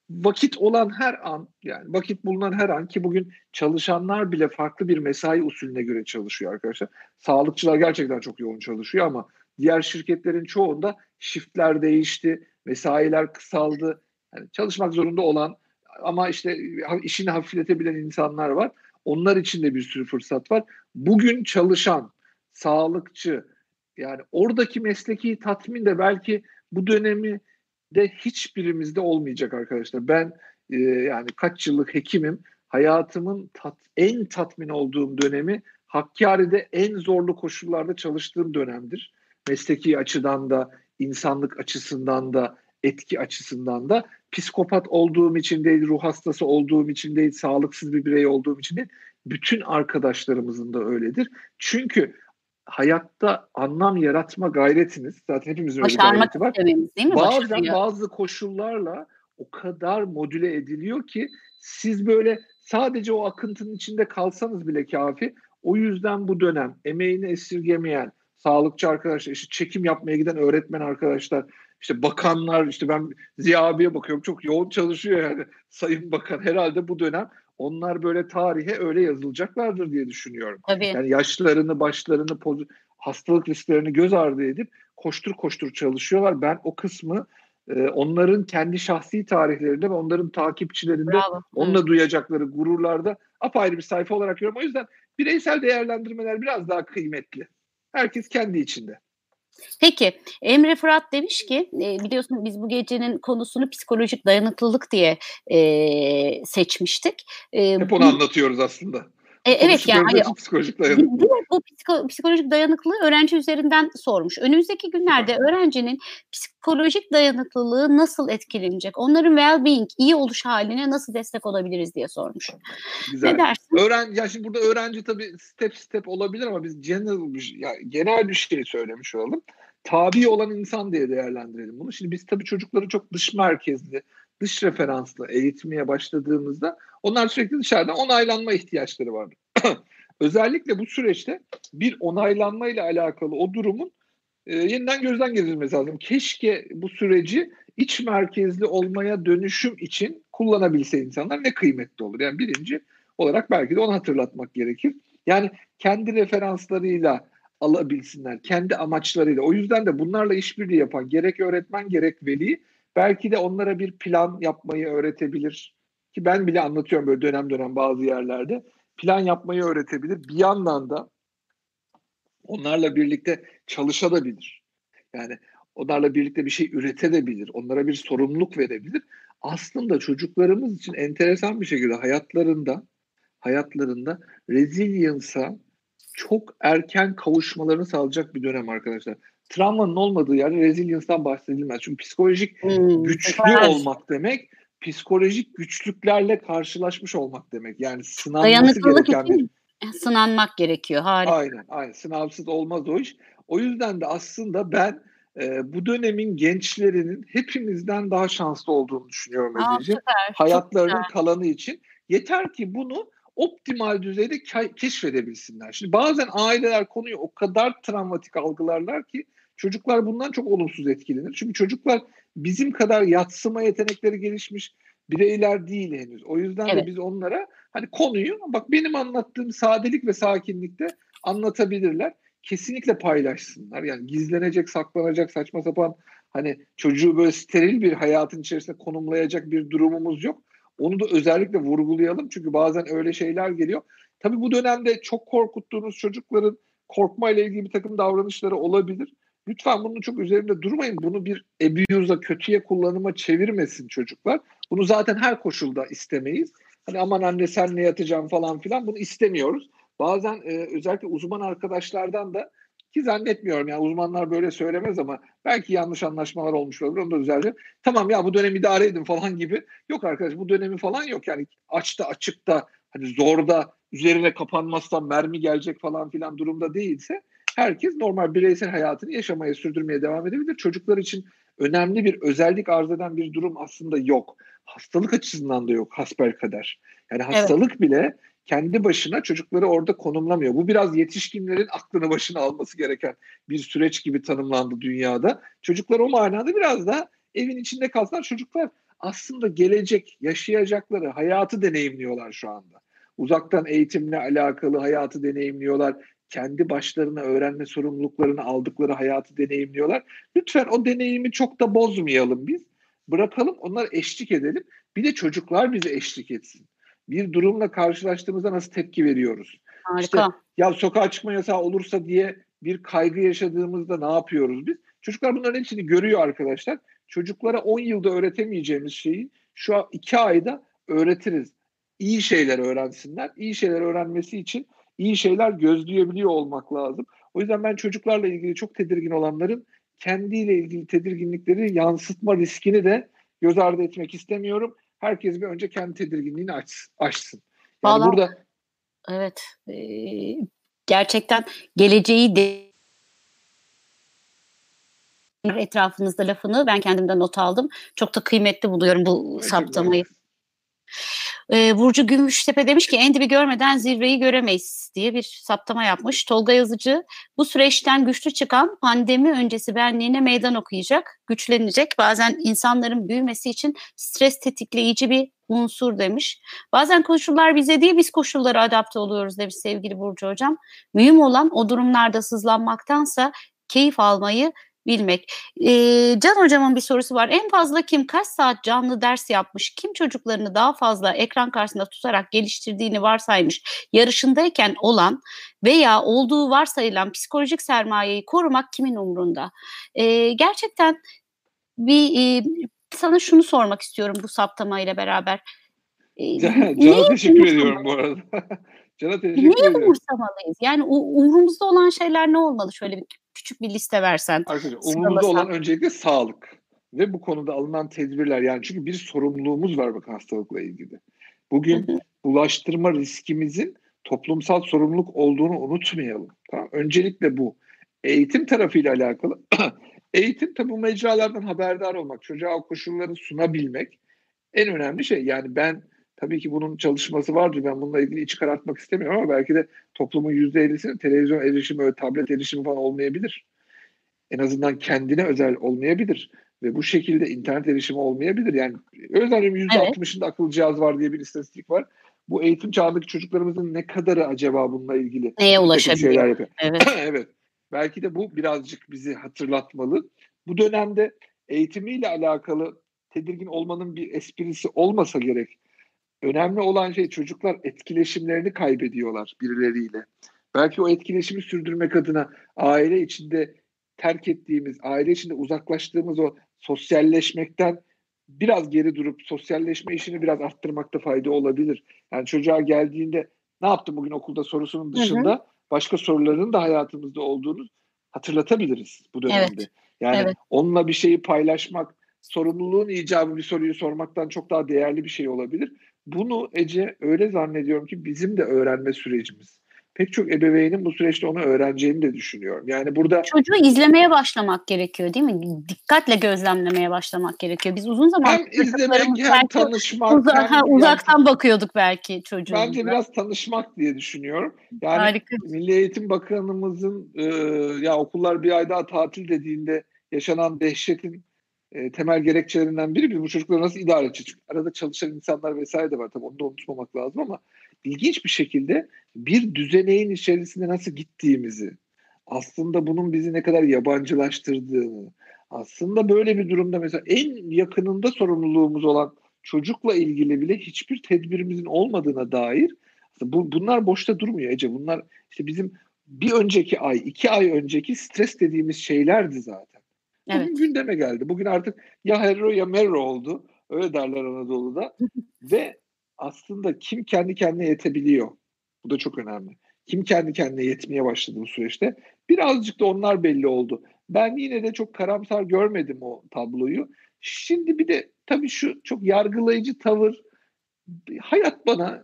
B: vakit olan her an yani vakit bulunan her an ki bugün çalışanlar bile farklı bir mesai usulüne göre çalışıyor arkadaşlar. Sağlıkçılar gerçekten çok yoğun çalışıyor ama diğer şirketlerin çoğunda shiftler değişti, mesailer kısaldı. Yani çalışmak zorunda olan ama işte işini hafifletebilen insanlar var. Onlar için de bir sürü fırsat var. Bugün çalışan, sağlıkçı yani oradaki mesleki tatmin de belki bu dönemi de hiçbirimizde olmayacak arkadaşlar. Ben e, yani kaç yıllık hekimim. Hayatımın tat, en tatmin olduğum dönemi Hakkari'de en zorlu koşullarda çalıştığım dönemdir. Mesleki açıdan da, insanlık açısından da, etki açısından da psikopat olduğum için değil, ruh hastası olduğum için değil, sağlıksız bir birey olduğum için değil, bütün arkadaşlarımızın da öyledir. Çünkü hayatta anlam yaratma gayretiniz, zaten hepimizin öyle gayreti var. değil mi? Bazen Başarıyor. bazı koşullarla o kadar modüle ediliyor ki siz böyle sadece o akıntının içinde kalsanız bile kafi. O yüzden bu dönem emeğini esirgemeyen, sağlıkçı arkadaşlar, işte çekim yapmaya giden öğretmen arkadaşlar, işte bakanlar, işte ben Ziya abiye bakıyorum çok yoğun çalışıyor yani Sayın Bakan. Herhalde bu dönem onlar böyle tarihe öyle yazılacaklardır diye düşünüyorum. Tabii. Yani yaşlarını, başlarını, hastalık risklerini göz ardı edip koştur koştur çalışıyorlar. Ben o kısmı e, onların kendi şahsi tarihlerinde ve onların takipçilerinde Bravo. onunla evet. duyacakları gururlarda apayrı bir sayfa olarak görüyorum. O yüzden bireysel değerlendirmeler biraz daha kıymetli. Herkes kendi içinde.
A: Peki Emre Fırat demiş ki e, biliyorsun biz bu gecenin konusunu psikolojik dayanıklılık diye e, seçmiştik.
B: E, Hep onu bu, anlatıyoruz aslında.
A: E, evet yani hani, psikolojik dayanıklılık. Bu psiko, psikolojik dayanıklılığı öğrenci üzerinden sormuş. Önümüzdeki günlerde öğrencinin psikolojik dayanıklılığı nasıl etkilenecek? Onların well-being, iyi oluş haline nasıl destek olabiliriz diye sormuş.
B: Güzel. Ne dersin? Öğren, ya şimdi burada öğrenci tabii step step olabilir ama biz genel, ya, genel bir şey söylemiş olalım. Tabi olan insan diye değerlendirelim bunu. Şimdi biz tabii çocukları çok dış merkezli, dış referanslı eğitmeye başladığımızda onlar sürekli dışarıdan onaylanma ihtiyaçları vardı. Özellikle bu süreçte bir onaylanma ile alakalı o durumun e, yeniden gözden geçirilmesi lazım. Keşke bu süreci iç merkezli olmaya dönüşüm için kullanabilse insanlar ne kıymetli olur. Yani birinci olarak belki de onu hatırlatmak gerekir. Yani kendi referanslarıyla alabilsinler, kendi amaçlarıyla. O yüzden de bunlarla işbirliği yapan gerek öğretmen gerek veli belki de onlara bir plan yapmayı öğretebilir. Ki ben bile anlatıyorum böyle dönem dönem bazı yerlerde. Plan yapmayı öğretebilir. Bir yandan da onlarla birlikte çalışabilir. Yani onlarla birlikte bir şey üretebilir. Onlara bir sorumluluk verebilir. Aslında çocuklarımız için enteresan bir şekilde hayatlarında hayatlarında resilience'a çok erken kavuşmalarını sağlayacak bir dönem arkadaşlar. Travmanın olmadığı yerde resilience'dan bahsedilmez. Çünkü psikolojik hmm, güçlü evet. olmak demek psikolojik güçlüklerle karşılaşmış olmak demek. Yani sınanması gereken bir
A: sınanmak gerekiyor. Harika.
B: Aynen, aynen. Sınavsız olmaz o iş. O yüzden de aslında ben e, bu dönemin gençlerinin hepimizden daha şanslı olduğunu düşünüyorum Aa, Hayatlarının kalanı için. Yeter ki bunu optimal düzeyde keşfedebilsinler. Şimdi bazen aileler konuyu o kadar travmatik algılarlar ki çocuklar bundan çok olumsuz etkilenir. Çünkü çocuklar bizim kadar yatsıma yetenekleri gelişmiş bireyler değil henüz. O yüzden evet. de biz onlara hani konuyu bak benim anlattığım sadelik ve sakinlikte anlatabilirler. Kesinlikle paylaşsınlar. Yani gizlenecek, saklanacak saçma sapan hani çocuğu böyle steril bir hayatın içerisinde konumlayacak bir durumumuz yok. Onu da özellikle vurgulayalım çünkü bazen öyle şeyler geliyor. Tabii bu dönemde çok korkuttuğunuz çocukların korkmayla ilgili bir takım davranışları olabilir. Lütfen bunun çok üzerinde durmayın. Bunu bir abuse'a, kötüye kullanıma çevirmesin çocuklar. Bunu zaten her koşulda istemeyiz. Hani aman anne sen ne yatacağım falan filan bunu istemiyoruz. Bazen e, özellikle uzman arkadaşlardan da ki zannetmiyorum yani uzmanlar böyle söylemez ama belki yanlış anlaşmalar olmuş olabilir onu da düzelteceğim. Tamam ya bu dönem idare edin falan gibi. Yok arkadaş bu dönemi falan yok yani açta açıkta hani zorda üzerine kapanmazsa mermi gelecek falan filan durumda değilse herkes normal bireysel hayatını yaşamaya sürdürmeye devam edebilir. Çocuklar için önemli bir özellik arz eden bir durum aslında yok. Hastalık açısından da yok hasbelkader. Yani hastalık evet. bile kendi başına çocukları orada konumlamıyor. Bu biraz yetişkinlerin aklını başına alması gereken bir süreç gibi tanımlandı dünyada. Çocuklar o manada biraz da evin içinde kalsınlar. Çocuklar aslında gelecek, yaşayacakları hayatı deneyimliyorlar şu anda. Uzaktan eğitimle alakalı hayatı deneyimliyorlar. Kendi başlarına öğrenme sorumluluklarını aldıkları hayatı deneyimliyorlar. Lütfen o deneyimi çok da bozmayalım biz. Bırakalım, onlar eşlik edelim. Bir de çocuklar bize eşlik etsin bir durumla karşılaştığımızda nasıl tepki veriyoruz? Harika. İşte ya sokağa çıkma yasağı olursa diye bir kaygı yaşadığımızda ne yapıyoruz biz? Çocuklar bunların hepsini görüyor arkadaşlar. Çocuklara 10 yılda öğretemeyeceğimiz şeyi şu an 2 ayda öğretiriz. İyi şeyler öğrensinler. İyi şeyler öğrenmesi için iyi şeyler gözleyebiliyor olmak lazım. O yüzden ben çocuklarla ilgili çok tedirgin olanların kendiyle ilgili tedirginlikleri yansıtma riskini de göz ardı etmek istemiyorum. Herkes bir önce kendi tedirginliğini aç, açsın. Yani
A: Vallahi,
B: burada
A: evet e, gerçekten geleceği de etrafınızda lafını ben kendimden not aldım. Çok da kıymetli buluyorum bu saptamayı. E, Burcu Gümüştepe demiş ki en dibi görmeden zirveyi göremeyiz diye bir saptama yapmış. Tolga Yazıcı bu süreçten güçlü çıkan pandemi öncesi benliğine meydan okuyacak, güçlenecek. Bazen insanların büyümesi için stres tetikleyici bir unsur demiş. Bazen koşullar bize değil biz koşullara adapte oluyoruz demiş sevgili Burcu Hocam. Mühim olan o durumlarda sızlanmaktansa keyif almayı bilmek. Ee, Can hocamın bir sorusu var. En fazla kim kaç saat canlı ders yapmış? Kim çocuklarını daha fazla ekran karşısında tutarak geliştirdiğini varsaymış? Yarışındayken olan veya olduğu varsayılan psikolojik sermayeyi korumak kimin umrunda? Ee, gerçekten bir e, sana şunu sormak istiyorum bu saptamayla beraber.
B: Ee, Can'a teşekkür ediyorum bu arada. Can'a teşekkür
A: Neyi umursamalıyız? Yani umurumuzda olan şeyler ne olmalı? Şöyle bir küçük bir liste versen.
B: Arkadaşlar umurumuzda olan öncelikle sağlık ve bu konuda alınan tedbirler yani çünkü bir sorumluluğumuz var bakın hastalıkla ilgili. Bugün hı hı. bulaştırma riskimizin toplumsal sorumluluk olduğunu unutmayalım. Tamam? Öncelikle bu. Eğitim tarafıyla alakalı. Eğitim tabi bu mecralardan haberdar olmak, çocuğa o koşulları sunabilmek en önemli şey. Yani ben tabii ki bunun çalışması vardır. Ben bununla ilgili iç karartmak istemiyorum ama belki de toplumun %50'sinin televizyon erişimi, tablet erişimi falan olmayabilir. En azından kendine özel olmayabilir. Ve bu şekilde internet erişimi olmayabilir. Yani özellikle %60'ında evet. akıllı cihaz var diye bir istatistik var. Bu eğitim çağındaki çocuklarımızın ne kadarı acaba bununla ilgili?
A: Neye ulaşabiliyor?
B: Evet. evet. Belki de bu birazcık bizi hatırlatmalı. Bu dönemde eğitimiyle alakalı tedirgin olmanın bir esprisi olmasa gerek. Önemli olan şey çocuklar etkileşimlerini kaybediyorlar birileriyle. Belki o etkileşimi sürdürmek adına aile içinde terk ettiğimiz, aile içinde uzaklaştığımız o sosyalleşmekten biraz geri durup sosyalleşme işini biraz arttırmakta fayda olabilir. Yani çocuğa geldiğinde ne yaptın bugün okulda sorusunun dışında hı hı. başka soruların da hayatımızda olduğunu hatırlatabiliriz bu dönemde. Evet. Yani evet. onunla bir şeyi paylaşmak, sorumluluğun icabı bir soruyu sormaktan çok daha değerli bir şey olabilir. Bunu Ece öyle zannediyorum ki bizim de öğrenme sürecimiz. Pek çok ebeveynin bu süreçte onu öğreneceğini de düşünüyorum. Yani burada
A: çocuğu izlemeye başlamak gerekiyor değil mi? Dikkatle gözlemlemeye başlamak gerekiyor. Biz uzun zaman
B: hem izlemek hem tanışmak
A: uza-
B: hem
A: uzaktan yani, bakıyorduk belki çocuğu.
B: Bence biraz tanışmak diye düşünüyorum. Yani Harika. Milli Eğitim Bakanımızın e, ya okullar bir ay daha tatil dediğinde yaşanan dehşetin e, temel gerekçelerinden biri biz bu çocukları nasıl idare edeceğiz? Çünkü arada çalışan insanlar vesaire de var tabii onu da unutmamak lazım ama ilginç bir şekilde bir düzeneğin içerisinde nasıl gittiğimizi, aslında bunun bizi ne kadar yabancılaştırdığını, aslında böyle bir durumda mesela en yakınında sorumluluğumuz olan çocukla ilgili bile hiçbir tedbirimizin olmadığına dair bu, bunlar boşta durmuyor Ece. Bunlar işte bizim bir önceki ay, iki ay önceki stres dediğimiz şeylerdi zaten. Bugün evet. gündeme geldi. Bugün artık ya Herro ya Merro oldu. Öyle derler Anadolu'da. Ve aslında kim kendi kendine yetebiliyor? Bu da çok önemli. Kim kendi kendine yetmeye başladı bu süreçte? Birazcık da onlar belli oldu. Ben yine de çok karamsar görmedim o tabloyu. Şimdi bir de tabii şu çok yargılayıcı tavır hayat bana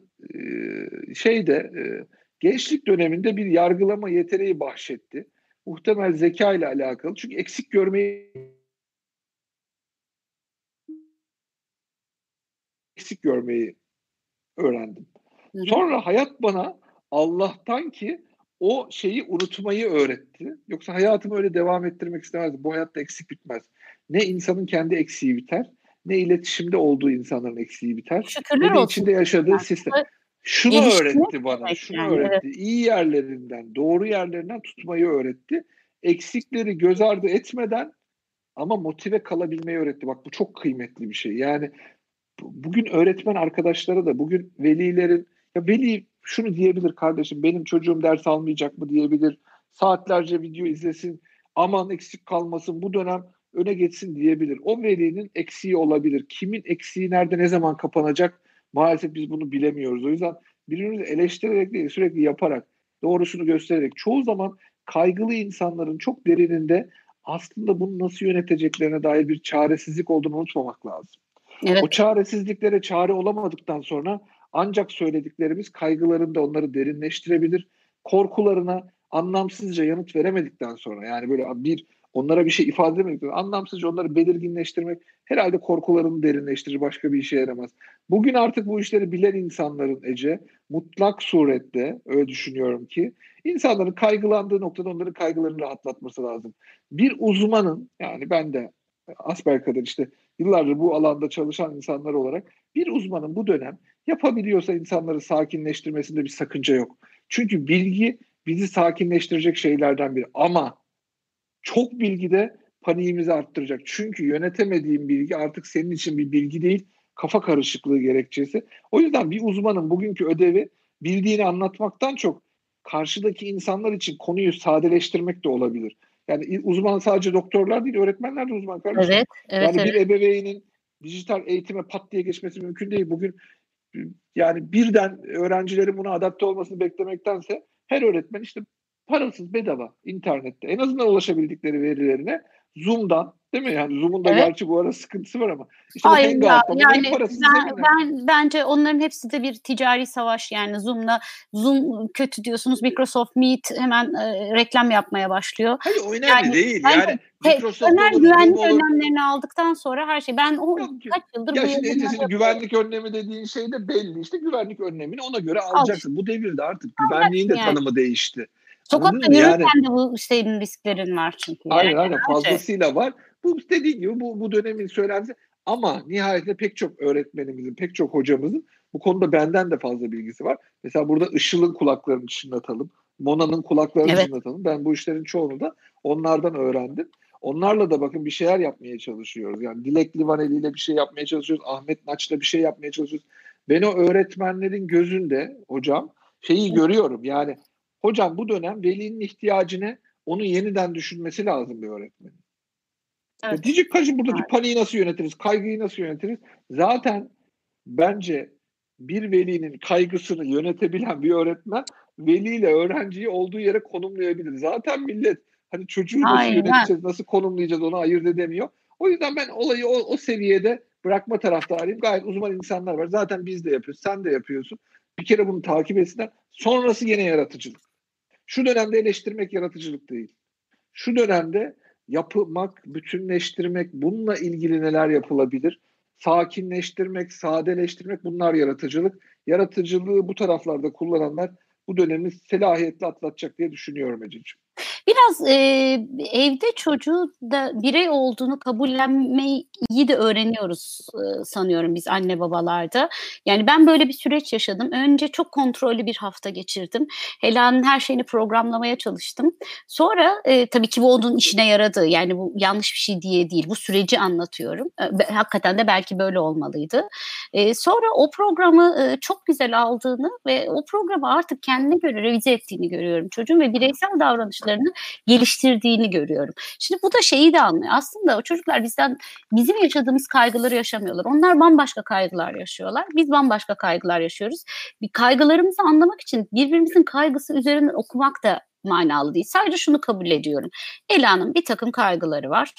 B: şeyde gençlik döneminde bir yargılama yeteneği bahşetti muhtemel zeka ile alakalı. Çünkü eksik görmeyi eksik görmeyi öğrendim. Sonra hayat bana Allah'tan ki o şeyi unutmayı öğretti. Yoksa hayatımı öyle devam ettirmek istemezdim. Bu hayatta eksik bitmez. Ne insanın kendi eksiği biter, ne iletişimde olduğu insanların eksiği biter.
A: Şükürler
B: ne de
A: olsun.
B: içinde yaşadığı sistem. Şunu öğretti bana, şunu yani, öğretti. Evet. İyi yerlerinden, doğru yerlerinden tutmayı öğretti. Eksikleri göz ardı etmeden ama motive kalabilmeyi öğretti. Bak bu çok kıymetli bir şey. Yani bugün öğretmen arkadaşlara da, bugün velilerin, ya veli şunu diyebilir kardeşim, benim çocuğum ders almayacak mı diyebilir. Saatlerce video izlesin, aman eksik kalmasın, bu dönem öne geçsin diyebilir. O velinin eksiği olabilir. Kimin eksiği nerede, ne zaman kapanacak? Maalesef biz bunu bilemiyoruz. O yüzden birbirimizi eleştirerek değil sürekli yaparak doğrusunu göstererek çoğu zaman kaygılı insanların çok derininde aslında bunu nasıl yöneteceklerine dair bir çaresizlik olduğunu unutmamak lazım. Evet. O çaresizliklere çare olamadıktan sonra ancak söylediklerimiz kaygılarında onları derinleştirebilir. Korkularına anlamsızca yanıt veremedikten sonra yani böyle bir onlara bir şey ifade edemedikten anlamsızca onları belirginleştirmek herhalde korkularını derinleştirir başka bir işe yaramaz. Bugün artık bu işleri bilen insanların Ece mutlak surette öyle düşünüyorum ki insanların kaygılandığı noktada onların kaygılarını rahatlatması lazım. Bir uzmanın yani ben de kadar işte yıllardır bu alanda çalışan insanlar olarak bir uzmanın bu dönem yapabiliyorsa insanları sakinleştirmesinde bir sakınca yok. Çünkü bilgi bizi sakinleştirecek şeylerden biri ama çok bilgi de paniğimizi arttıracak. Çünkü yönetemediğin bilgi artık senin için bir bilgi değil, kafa karışıklığı gerekçesi. O yüzden bir uzmanın bugünkü ödevi bildiğini anlatmaktan çok karşıdaki insanlar için konuyu sadeleştirmek de olabilir. Yani uzman sadece doktorlar değil, öğretmenler de uzman kardeşim. Evet, evet, yani evet. bir ebeveynin dijital eğitime pat diye geçmesi mümkün değil. Bugün yani birden öğrencilerin buna adapte olmasını beklemektense her öğretmen işte parasız bedava internette en azından ulaşabildikleri verilerine Zoom'dan değil mi? Yani Zoom'un da evet. gerçi bu ara sıkıntısı var ama işte
A: Hayır ya, yani ben, ben, bence onların hepsi de bir ticari savaş yani Zoom'la Zoom kötü diyorsunuz Microsoft Meet hemen e, reklam yapmaya başlıyor.
B: Hayır o önemli yani, değil yani.
A: Microsoft temel güvenlik olur. önlemlerini aldıktan sonra her şey ben o Yok, kaç yıldır
B: ya şimdi Ecesi'nin güvenlik önlemi dediğin şey de belli işte güvenlik önlemini ona göre alacaksın. Al. Bu devirde artık güvenliğin de yani. tanımı değişti.
A: Sokakta yürürken de bu şeyin risklerin var çünkü.
B: Aynen yani. aynen fazlasıyla şey. var. Bu dediğim gibi bu, bu dönemin söylentisi ama nihayetinde pek çok öğretmenimizin, pek çok hocamızın bu konuda benden de fazla bilgisi var. Mesela burada Işıl'ın kulaklarını çınlatalım. Mona'nın kulaklarını evet. çınlatalım. Ben bu işlerin çoğunu da onlardan öğrendim. Onlarla da bakın bir şeyler yapmaya çalışıyoruz. Yani Dilek Livaneli ile bir şey yapmaya çalışıyoruz. Ahmet Naç'la bir şey yapmaya çalışıyoruz. Ben o öğretmenlerin gözünde hocam şeyi görüyorum. Yani hocam bu dönem velinin ihtiyacını onu yeniden düşünmesi lazım bir öğretmenin. Evet. Ya diyecek kaçın buradaki evet. paniği nasıl yönetiriz, kaygıyı nasıl yönetiriz? Zaten bence bir velinin kaygısını yönetebilen bir öğretmen veliyle öğrenciyi olduğu yere konumlayabilir. Zaten millet hani çocuğu nasıl Aynen. yöneteceğiz, nasıl konumlayacağız onu ayırt edemiyor. O yüzden ben olayı o, o seviyede bırakma taraftarıyım. Gayet uzman insanlar var. Zaten biz de yapıyoruz, sen de yapıyorsun. Bir kere bunu takip etsinler. Sonrası yine yaratıcılık. Şu dönemde eleştirmek yaratıcılık değil. Şu dönemde yapmak, bütünleştirmek, bununla ilgili neler yapılabilir? Sakinleştirmek, sadeleştirmek bunlar yaratıcılık. Yaratıcılığı bu taraflarda kullananlar bu dönemi selahiyetle atlatacak diye düşünüyorum Ececiğim.
A: Biraz e, evde çocuğu da birey olduğunu kabullenmeyi de öğreniyoruz e, sanıyorum biz anne babalarda. Yani ben böyle bir süreç yaşadım. Önce çok kontrollü bir hafta geçirdim. Hela'nın her şeyini programlamaya çalıştım. Sonra e, tabii ki bu onun işine yaradı. Yani bu yanlış bir şey diye değil. Bu süreci anlatıyorum. E, hakikaten de belki böyle olmalıydı. E, sonra o programı e, çok güzel aldığını ve o programı artık kendine göre revize ettiğini görüyorum çocuğun ve bireysel davranışlarını geliştirdiğini görüyorum. Şimdi bu da şeyi de anlıyor. Aslında o çocuklar bizden bizim yaşadığımız kaygıları yaşamıyorlar. Onlar bambaşka kaygılar yaşıyorlar. Biz bambaşka kaygılar yaşıyoruz. Bir kaygılarımızı anlamak için birbirimizin kaygısı üzerinden okumak da manalı değil. Sadece şunu kabul ediyorum. Ela'nın bir takım kaygıları var.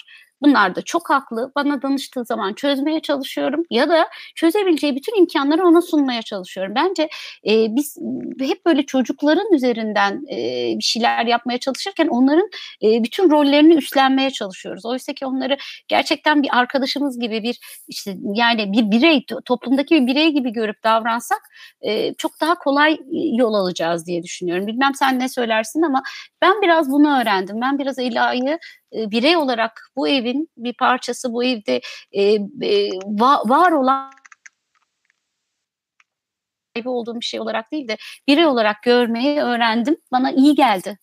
A: Bunlar da çok haklı. Bana danıştığı zaman çözmeye çalışıyorum ya da çözebileceği bütün imkanları ona sunmaya çalışıyorum. Bence e, biz hep böyle çocukların üzerinden e, bir şeyler yapmaya çalışırken onların e, bütün rollerini üstlenmeye çalışıyoruz. Oysa ki onları gerçekten bir arkadaşımız gibi bir işte yani bir birey toplumdaki bir birey gibi görüp davransak e, çok daha kolay yol alacağız diye düşünüyorum. Bilmem sen ne söylersin ama ben biraz bunu öğrendim. Ben biraz Ela'yı e, birey olarak bu evin bir parçası, bu evde e, e, va, var olan sahibi olduğum bir şey olarak değil de birey olarak görmeyi öğrendim. Bana iyi geldi.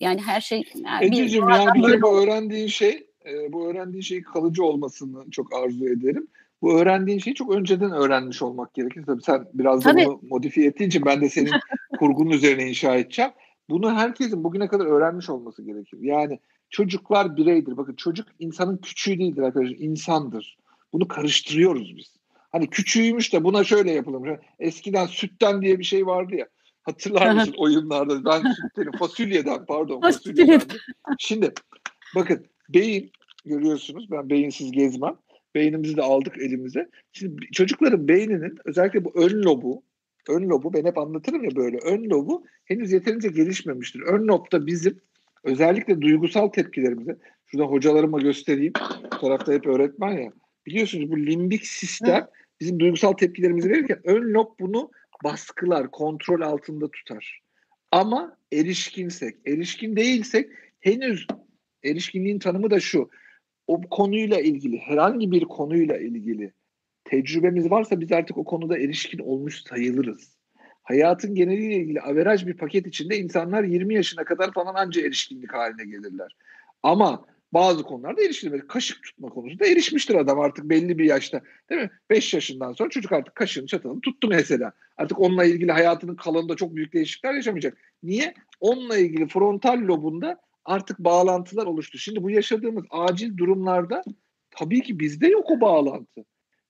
A: Yani her şey...
B: Yani Ececiğim yani bu öğrendiğin şey, bu öğrendiğin şeyin kalıcı olmasını çok arzu ederim. Bu öğrendiğin şeyi çok önceden öğrenmiş olmak gerekir. Tabii sen biraz da bunu modifiye ettiğin için ben de senin kurgunun üzerine inşa edeceğim. Bunu herkesin bugüne kadar öğrenmiş olması gerekir. Yani çocuklar bireydir. Bakın çocuk insanın küçüğü değildir arkadaşlar. insandır. Bunu karıştırıyoruz biz. Hani küçüğüymüş de buna şöyle yapılmış. Eskiden sütten diye bir şey vardı ya. Hatırlar mısın oyunlarda? Ben sütlerim fasulyeden pardon fasulyeden. Şimdi bakın beyin görüyorsunuz ben beyinsiz gezmem. Beynimizi de aldık elimize. Şimdi çocukların beyninin özellikle bu ön lobu ön lobu ben hep anlatırım ya böyle ön lobu henüz yeterince gelişmemiştir. Ön lobda bizim özellikle duygusal tepkilerimizi şurada hocalarıma göstereyim. Bu tarafta hep öğretmen ya. Biliyorsunuz bu limbik sistem bizim duygusal tepkilerimizi verirken ön lob bunu baskılar, kontrol altında tutar. Ama erişkinsek, erişkin değilsek henüz erişkinliğin tanımı da şu. O konuyla ilgili, herhangi bir konuyla ilgili tecrübemiz varsa biz artık o konuda erişkin olmuş sayılırız. Hayatın geneliyle ilgili averaj bir paket içinde insanlar 20 yaşına kadar falan anca erişkinlik haline gelirler. Ama bazı konularda erişilmedi. Kaşık tutma konusunda erişmiştir adam artık belli bir yaşta. Değil mi? 5 yaşından sonra çocuk artık kaşığını çatalını tuttu mesela. Artık onunla ilgili hayatının kalanında çok büyük değişiklikler yaşamayacak. Niye? Onunla ilgili frontal lobunda artık bağlantılar oluştu. Şimdi bu yaşadığımız acil durumlarda tabii ki bizde yok o bağlantı.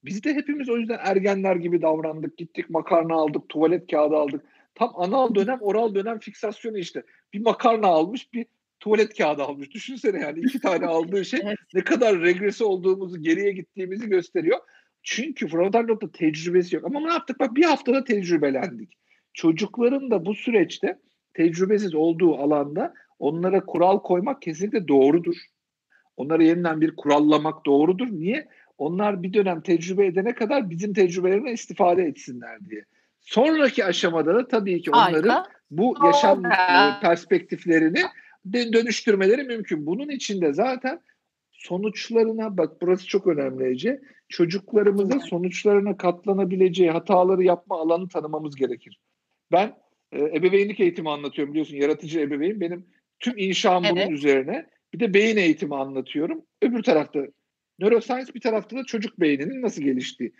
B: Biz de hepimiz o yüzden ergenler gibi davrandık. Gittik makarna aldık, tuvalet kağıdı aldık. Tam anal dönem, oral dönem fiksasyonu işte. Bir makarna almış, bir tuvalet kağıdı almış. Düşünsene yani iki tane aldığı şey evet. ne kadar regresi olduğumuzu, geriye gittiğimizi gösteriyor. Çünkü frontal nokta tecrübesi yok. Ama ne yaptık? Bak bir haftada tecrübelendik. Çocukların da bu süreçte tecrübesiz olduğu alanda onlara kural koymak kesinlikle doğrudur. Onları yeniden bir kurallamak doğrudur. Niye? Onlar bir dönem tecrübe edene kadar bizim tecrübelerine istifade etsinler diye. Sonraki aşamada da tabii ki onların Harika. bu yaşam Harika. perspektiflerini dönüştürmeleri mümkün. Bunun içinde zaten sonuçlarına bak burası çok önemli Ece. Çocuklarımıza sonuçlarına katlanabileceği hataları yapma alanı tanımamız gerekir. Ben e, ebeveynlik eğitimi anlatıyorum biliyorsun yaratıcı ebeveyn benim tüm inşam evet. bunun üzerine. Bir de beyin eğitimi anlatıyorum. Öbür tarafta neuroscience bir tarafta da çocuk beyninin nasıl geliştiği.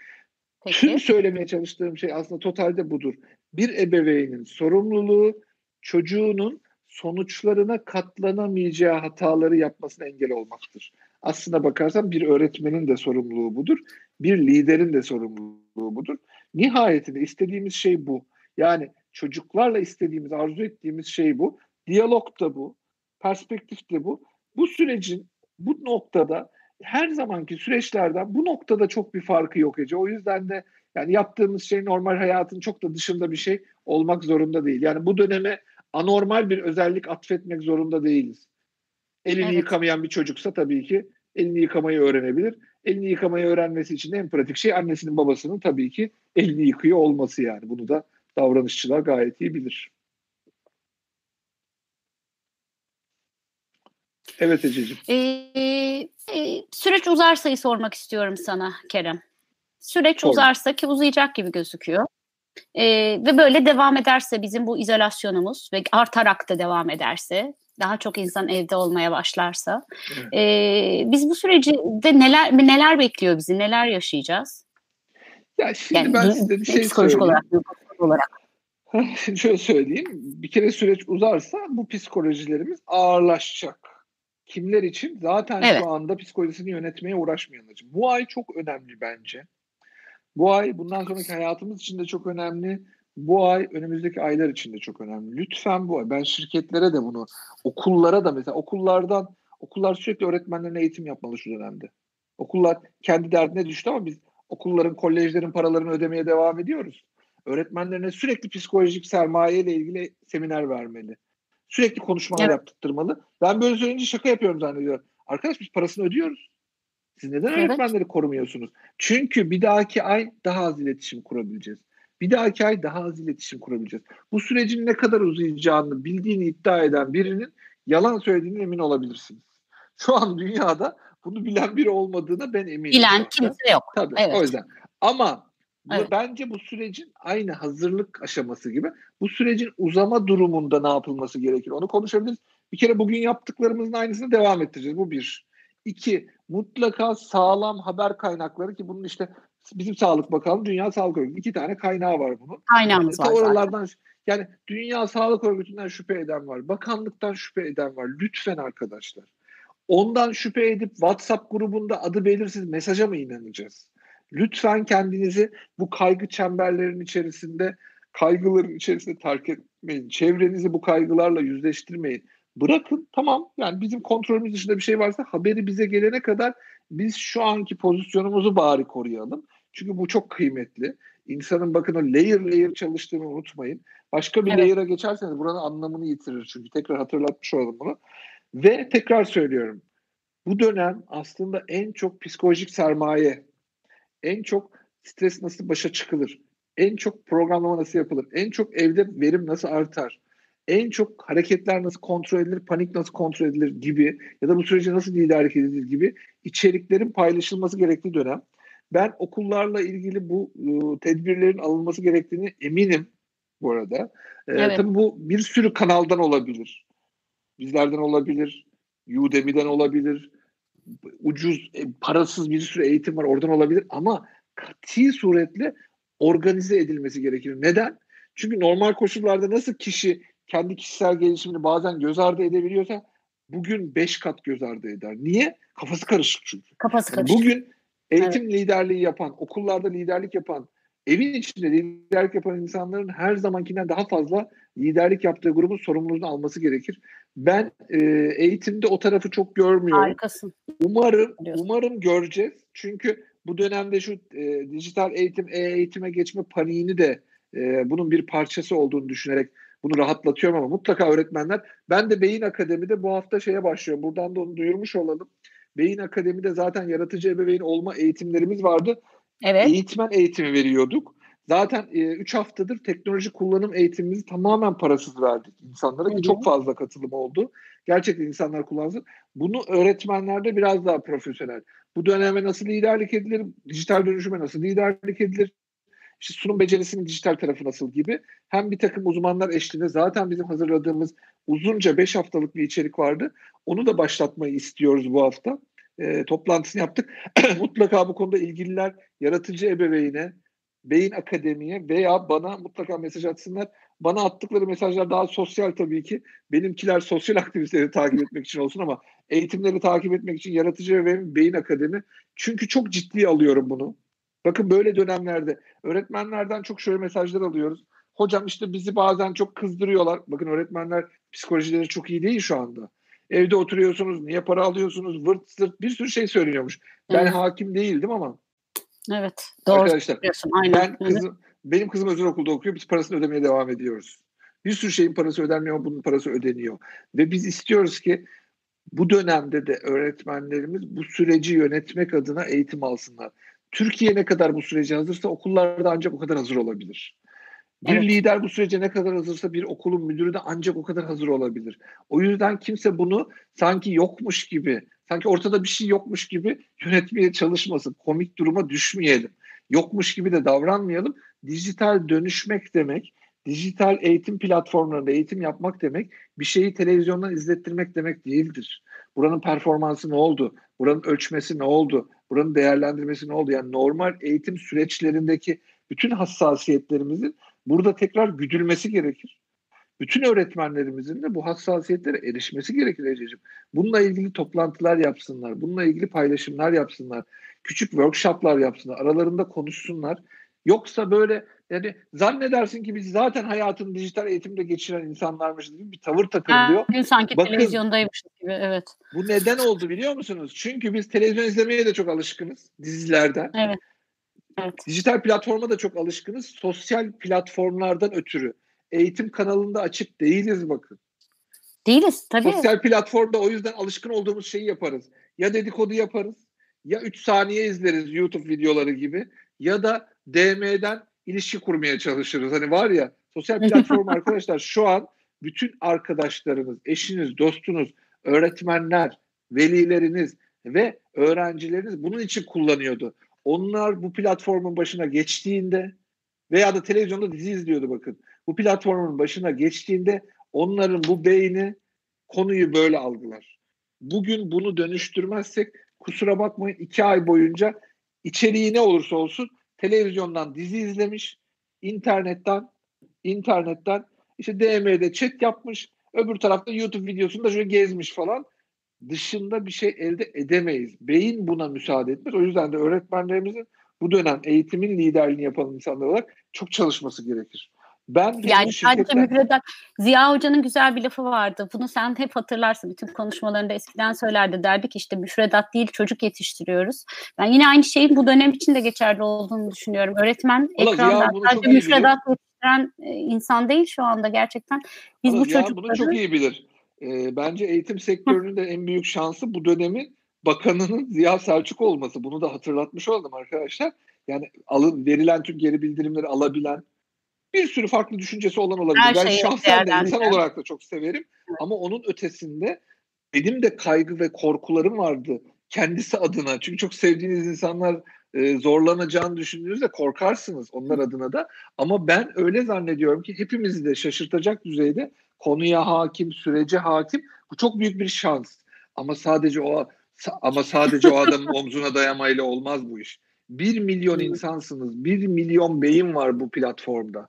B: Peki. Tüm söylemeye çalıştığım şey aslında totalde budur. Bir ebeveynin sorumluluğu çocuğunun sonuçlarına katlanamayacağı hataları yapmasına engel olmaktır. Aslına bakarsan bir öğretmenin de sorumluluğu budur. Bir liderin de sorumluluğu budur. Nihayetinde istediğimiz şey bu. Yani çocuklarla istediğimiz, arzu ettiğimiz şey bu. Diyalog da bu. Perspektif de bu. Bu sürecin bu noktada her zamanki süreçlerden bu noktada çok bir farkı yok Ece. O yüzden de yani yaptığımız şey normal hayatın çok da dışında bir şey olmak zorunda değil. Yani bu döneme anormal bir özellik atfetmek zorunda değiliz. Elini evet. yıkamayan bir çocuksa tabii ki elini yıkamayı öğrenebilir. Elini yıkamayı öğrenmesi için en pratik şey annesinin babasının tabii ki elini yıkıyor olması yani. Bunu da davranışçılar gayet iyi bilir. Evet Ececiğim.
A: Ee, e, süreç uzarsayı sormak istiyorum sana Kerem. Süreç Sor. uzarsa ki uzayacak gibi gözüküyor. Ee, ve böyle devam ederse bizim bu izolasyonumuz ve artarak da devam ederse daha çok insan evde olmaya başlarsa evet. e, biz bu süreci de neler neler bekliyor bizi neler yaşayacağız?
B: Ya şimdi yani, ben size bir şey psikolojik söyleyeyim. olarak, olarak. Şöyle söyleyeyim. Bir kere süreç uzarsa bu psikolojilerimiz ağırlaşacak. Kimler için? Zaten evet. şu anda psikolojisini yönetmeye uğraşmayanlar için. Bu ay çok önemli bence. Bu ay bundan sonraki hayatımız için de çok önemli. Bu ay önümüzdeki aylar için de çok önemli. Lütfen bu ay ben şirketlere de bunu okullara da mesela okullardan okullar sürekli öğretmenlerine eğitim yapmalı şu dönemde. Okullar kendi derdine düştü ama biz okulların, kolejlerin paralarını ödemeye devam ediyoruz. Öğretmenlerine sürekli psikolojik sermaye ile ilgili seminer vermeli. Sürekli konuşmalar evet. yaptırmalı. Ben böyle söyleyince şaka yapıyorum zannediyorum. Arkadaş biz parasını ödüyoruz. Siz neden evet. öğretmenleri korumuyorsunuz? Çünkü bir dahaki ay daha az iletişim kurabileceğiz. Bir dahaki ay daha az iletişim kurabileceğiz. Bu sürecin ne kadar uzayacağını bildiğini iddia eden birinin yalan söylediğine emin olabilirsiniz. Şu an dünyada bunu bilen biri olmadığına ben eminim.
A: Bilen kimse yok.
B: Tabii evet. o yüzden. Ama evet. bence bu sürecin aynı hazırlık aşaması gibi bu sürecin uzama durumunda ne yapılması gerekir onu konuşabiliriz. Bir kere bugün yaptıklarımızın aynısını devam ettireceğiz. Bu bir. İki, mutlaka sağlam haber kaynakları ki bunun işte bizim Sağlık Bakanlığı, Dünya Sağlık Örgütü iki tane kaynağı var bunun.
A: Kaynağımız
B: yani, var. Oralardan zaten. yani Dünya Sağlık Örgütü'nden şüphe eden var, bakanlıktan şüphe eden var. Lütfen arkadaşlar. Ondan şüphe edip WhatsApp grubunda adı belirsiz mesaja mı inanacağız? Lütfen kendinizi bu kaygı çemberlerinin içerisinde kaygıların içerisinde terk etmeyin. Çevrenizi bu kaygılarla yüzleştirmeyin. Bırakın tamam yani bizim kontrolümüz dışında bir şey varsa haberi bize gelene kadar biz şu anki pozisyonumuzu bari koruyalım. Çünkü bu çok kıymetli. İnsanın bakın o layer layer çalıştığını unutmayın. Başka bir evet. layer'a geçerseniz buranın anlamını yitirir çünkü tekrar hatırlatmış olalım bunu. Ve tekrar söylüyorum. Bu dönem aslında en çok psikolojik sermaye, en çok stres nasıl başa çıkılır, en çok programlama nasıl yapılır, en çok evde verim nasıl artar, en çok hareketler nasıl kontrol edilir, panik nasıl kontrol edilir gibi ya da bu sürece nasıl liderlik edilir gibi içeriklerin paylaşılması gerektiği dönem. Ben okullarla ilgili bu e, tedbirlerin alınması gerektiğini eminim bu arada. E, evet. Tabii bu bir sürü kanaldan olabilir. Bizlerden olabilir, Udemy'den olabilir, ucuz, e, parasız bir sürü eğitim var oradan olabilir ama kati suretle organize edilmesi gerekir. Neden? Çünkü normal koşullarda nasıl kişi kendi kişisel gelişimini bazen göz ardı edebiliyorsa bugün beş kat göz ardı eder. Niye? Kafası karışık çünkü.
A: Kafası karışık.
B: bugün eğitim evet. liderliği yapan, okullarda liderlik yapan, evin içinde liderlik yapan insanların her zamankinden daha fazla liderlik yaptığı grubun sorumluluğunu alması gerekir. Ben e, eğitimde o tarafı çok görmüyorum.
A: Harikasın.
B: Umarım umarım göreceğiz. Çünkü bu dönemde şu e, dijital eğitim, e-eğitime geçme paniğini de e, bunun bir parçası olduğunu düşünerek bunu rahatlatıyorum ama mutlaka öğretmenler. Ben de Beyin Akademi'de bu hafta şeye başlıyorum. Buradan da onu duyurmuş olalım. Beyin Akademi'de zaten yaratıcı ebeveyn olma eğitimlerimiz vardı.
A: Evet.
B: Eğitmen eğitimi veriyorduk. Zaten 3 e, haftadır teknoloji kullanım eğitimimizi tamamen parasız verdik insanlara ki çok fazla katılım oldu. Gerçekten insanlar kullansın. Bunu öğretmenlerde biraz daha profesyonel. Bu döneme nasıl liderlik edilir? Dijital dönüşüme nasıl liderlik edilir? İşte sunum becerisinin dijital tarafı nasıl gibi hem bir takım uzmanlar eşliğinde zaten bizim hazırladığımız uzunca 5 haftalık bir içerik vardı. Onu da başlatmayı istiyoruz bu hafta. E, toplantısını yaptık. Mutlaka bu konuda ilgililer yaratıcı ebeveyne, Beyin Akademi'ye veya bana mutlaka mesaj atsınlar. Bana attıkları mesajlar daha sosyal tabii ki. Benimkiler sosyal aktiviteleri takip etmek için olsun ama eğitimleri takip etmek için yaratıcı ve Beyin Akademi. Çünkü çok ciddi alıyorum bunu. Bakın böyle dönemlerde öğretmenlerden çok şöyle mesajlar alıyoruz. Hocam işte bizi bazen çok kızdırıyorlar. Bakın öğretmenler psikolojileri çok iyi değil şu anda. Evde oturuyorsunuz, niye para alıyorsunuz, vırt zırt bir sürü şey söylüyormuş. Ben evet. hakim değildim ama.
A: Evet, doğru
B: Arkadaşlar, aynen. Ben kızım, benim kızım özel okulda okuyor, biz parasını ödemeye devam ediyoruz. Bir sürü şeyin parası ödenmiyor, bunun parası ödeniyor. Ve biz istiyoruz ki bu dönemde de öğretmenlerimiz bu süreci yönetmek adına eğitim alsınlar. Türkiye ne kadar bu sürece hazırsa okullarda ancak o kadar hazır olabilir. Bir evet. lider bu sürece ne kadar hazırsa bir okulun müdürü de ancak o kadar hazır olabilir. O yüzden kimse bunu sanki yokmuş gibi, sanki ortada bir şey yokmuş gibi yönetmeye çalışmasın. Komik duruma düşmeyelim. Yokmuş gibi de davranmayalım. Dijital dönüşmek demek, dijital eğitim platformlarında eğitim yapmak demek bir şeyi televizyondan izlettirmek demek değildir. Buranın performansı ne oldu? Buranın ölçmesi ne oldu? Buranın değerlendirmesi ne oldu? Yani normal eğitim süreçlerindeki bütün hassasiyetlerimizin burada tekrar güdülmesi gerekir. Bütün öğretmenlerimizin de bu hassasiyetlere erişmesi gerekir Ececiğim. Bununla ilgili toplantılar yapsınlar. Bununla ilgili paylaşımlar yapsınlar. Küçük workshoplar yapsınlar. Aralarında konuşsunlar. Yoksa böyle yani zannedersin ki biz zaten hayatını dijital eğitimde geçiren insanlarmış gibi bir tavır takılıyor.
A: Gün sanki Bakın, televizyondaymışız gibi evet.
B: Bu neden oldu biliyor musunuz? Çünkü biz televizyon izlemeye de çok alışkınız dizilerden.
A: Evet. Evet.
B: Dijital platforma da çok alışkınız. Sosyal platformlardan ötürü. Eğitim kanalında açık değiliz bakın.
A: Değiliz tabii.
B: Sosyal platformda o yüzden alışkın olduğumuz şeyi yaparız. Ya dedikodu yaparız ya 3 saniye izleriz YouTube videoları gibi ya da DM'den ilişki kurmaya çalışırız. Hani var ya sosyal platform arkadaşlar şu an bütün arkadaşlarınız, eşiniz, dostunuz, öğretmenler, velileriniz ve öğrencileriniz bunun için kullanıyordu. Onlar bu platformun başına geçtiğinde veya da televizyonda dizi izliyordu bakın. Bu platformun başına geçtiğinde onların bu beyni konuyu böyle algılar. Bugün bunu dönüştürmezsek kusura bakmayın iki ay boyunca içeriği ne olursa olsun televizyondan dizi izlemiş, internetten internetten işte DM'de chat yapmış, öbür tarafta YouTube videosunda şöyle gezmiş falan. Dışında bir şey elde edemeyiz. Beyin buna müsaade etmez. O yüzden de öğretmenlerimizin bu dönem eğitimin liderliğini yapan insanlar olarak çok çalışması gerekir. Ben
A: yani sadece müfredat Ziya Hoca'nın güzel bir lafı vardı. Bunu sen hep hatırlarsın. Bütün konuşmalarında eskiden söylerdi. Derdik işte müfredat değil çocuk yetiştiriyoruz. Ben yine aynı şeyin bu dönem için de geçerli olduğunu düşünüyorum. Öğretmen Allah ekranda sadece müfredat yetiştiren e, insan değil şu anda gerçekten. Biz Allah bu çocukları...
B: Bunu çok iyi bilir. E, bence eğitim sektörünün de en büyük şansı bu dönemin bakanının Ziya Selçuk olması. Bunu da hatırlatmış oldum arkadaşlar. Yani alın verilen tüm geri bildirimleri alabilen, bir sürü farklı düşüncesi olan olabilir. Her ben şahsen de insan olarak da çok severim. Evet. Ama onun ötesinde benim de kaygı ve korkularım vardı kendisi adına. Çünkü çok sevdiğiniz insanlar e, zorlanacağını düşündüğünüzde korkarsınız onlar adına da. Ama ben öyle zannediyorum ki hepimizi de şaşırtacak düzeyde konuya hakim, sürece hakim. Bu çok büyük bir şans. Ama sadece o ama sadece o adamın omzuna dayamayla olmaz bu iş. Bir milyon insansınız. Bir milyon beyin var bu platformda.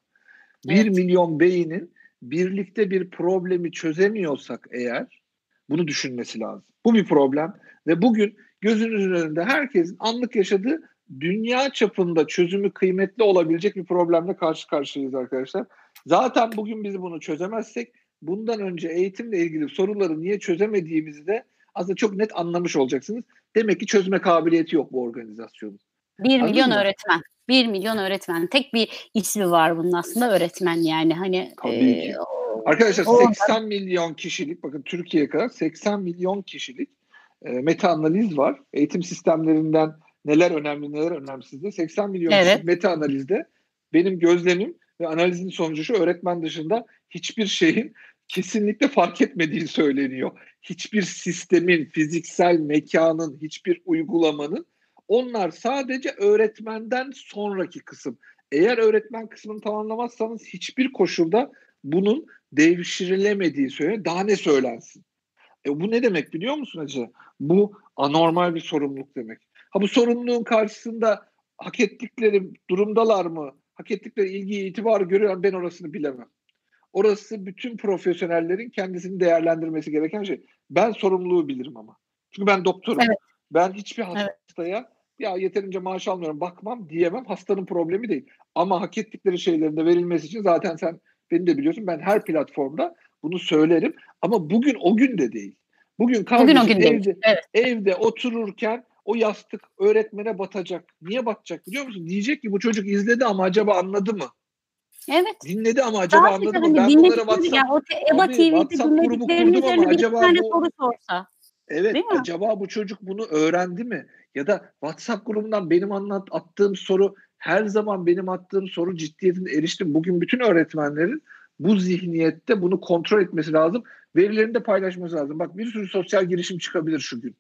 B: Evet. milyon beynin birlikte bir problemi çözemiyorsak eğer bunu düşünmesi lazım. Bu bir problem ve bugün gözünüzün önünde herkesin anlık yaşadığı dünya çapında çözümü kıymetli olabilecek bir problemle karşı karşıyayız arkadaşlar. Zaten bugün biz bunu çözemezsek bundan önce eğitimle ilgili soruları niye çözemediğimizi de aslında çok net anlamış olacaksınız. Demek ki çözme kabiliyeti yok bu organizasyonun.
A: Bir milyon mı? öğretmen. Bir milyon öğretmen. Tek bir ismi var bunun aslında öğretmen yani. Hani
B: Tabii e. Arkadaşlar o, 80 milyon kişilik bakın Türkiye kadar 80 milyon kişilik e, meta analiz var. Eğitim sistemlerinden neler önemli neler önemsiz de 80 milyon evet. kişilik meta analizde benim gözlemim ve analizin sonucu şu öğretmen dışında hiçbir şeyin kesinlikle fark etmediği söyleniyor. Hiçbir sistemin, fiziksel mekanın, hiçbir uygulamanın onlar sadece öğretmenden sonraki kısım. Eğer öğretmen kısmını tamamlamazsanız hiçbir koşulda bunun devşirilemediği söyleniyor. Daha ne söylensin? E bu ne demek biliyor musun Hacı? Bu anormal bir sorumluluk demek. Ha bu sorumluluğun karşısında hak ettikleri durumdalar mı? Hak ettikleri ilgiyi, itibarı görüyor ben orasını bilemem. Orası bütün profesyonellerin kendisini değerlendirmesi gereken şey. Ben sorumluluğu bilirim ama. Çünkü ben doktorum. Evet. Ben hiçbir hastaya evet ya yeterince maaş almıyorum bakmam diyemem. Hastanın problemi değil. Ama hak ettikleri şeylerin de verilmesi için zaten sen beni de biliyorsun ben her platformda bunu söylerim. Ama bugün o gün de değil. Bugün kardeşim bugün o gün evde, değil. Evet. evde otururken o yastık öğretmene batacak. Niye batacak biliyor musun? Diyecek ki bu çocuk izledi ama acaba anladı mı?
A: Evet.
B: Dinledi ama acaba Daha anladı mı? Ben bunlara WhatsApp,
A: ya, o EBA TV'de dinlediklerinin üzerine bir tane bu, soru sorsa.
B: Evet acaba bu çocuk bunu öğrendi mi? Ya da WhatsApp grubundan benim anlat attığım soru her zaman benim attığım soru ciddiyetine eriştim. Bugün bütün öğretmenlerin bu zihniyette bunu kontrol etmesi lazım. Verilerini de paylaşması lazım. Bak bir sürü sosyal girişim çıkabilir şu gün.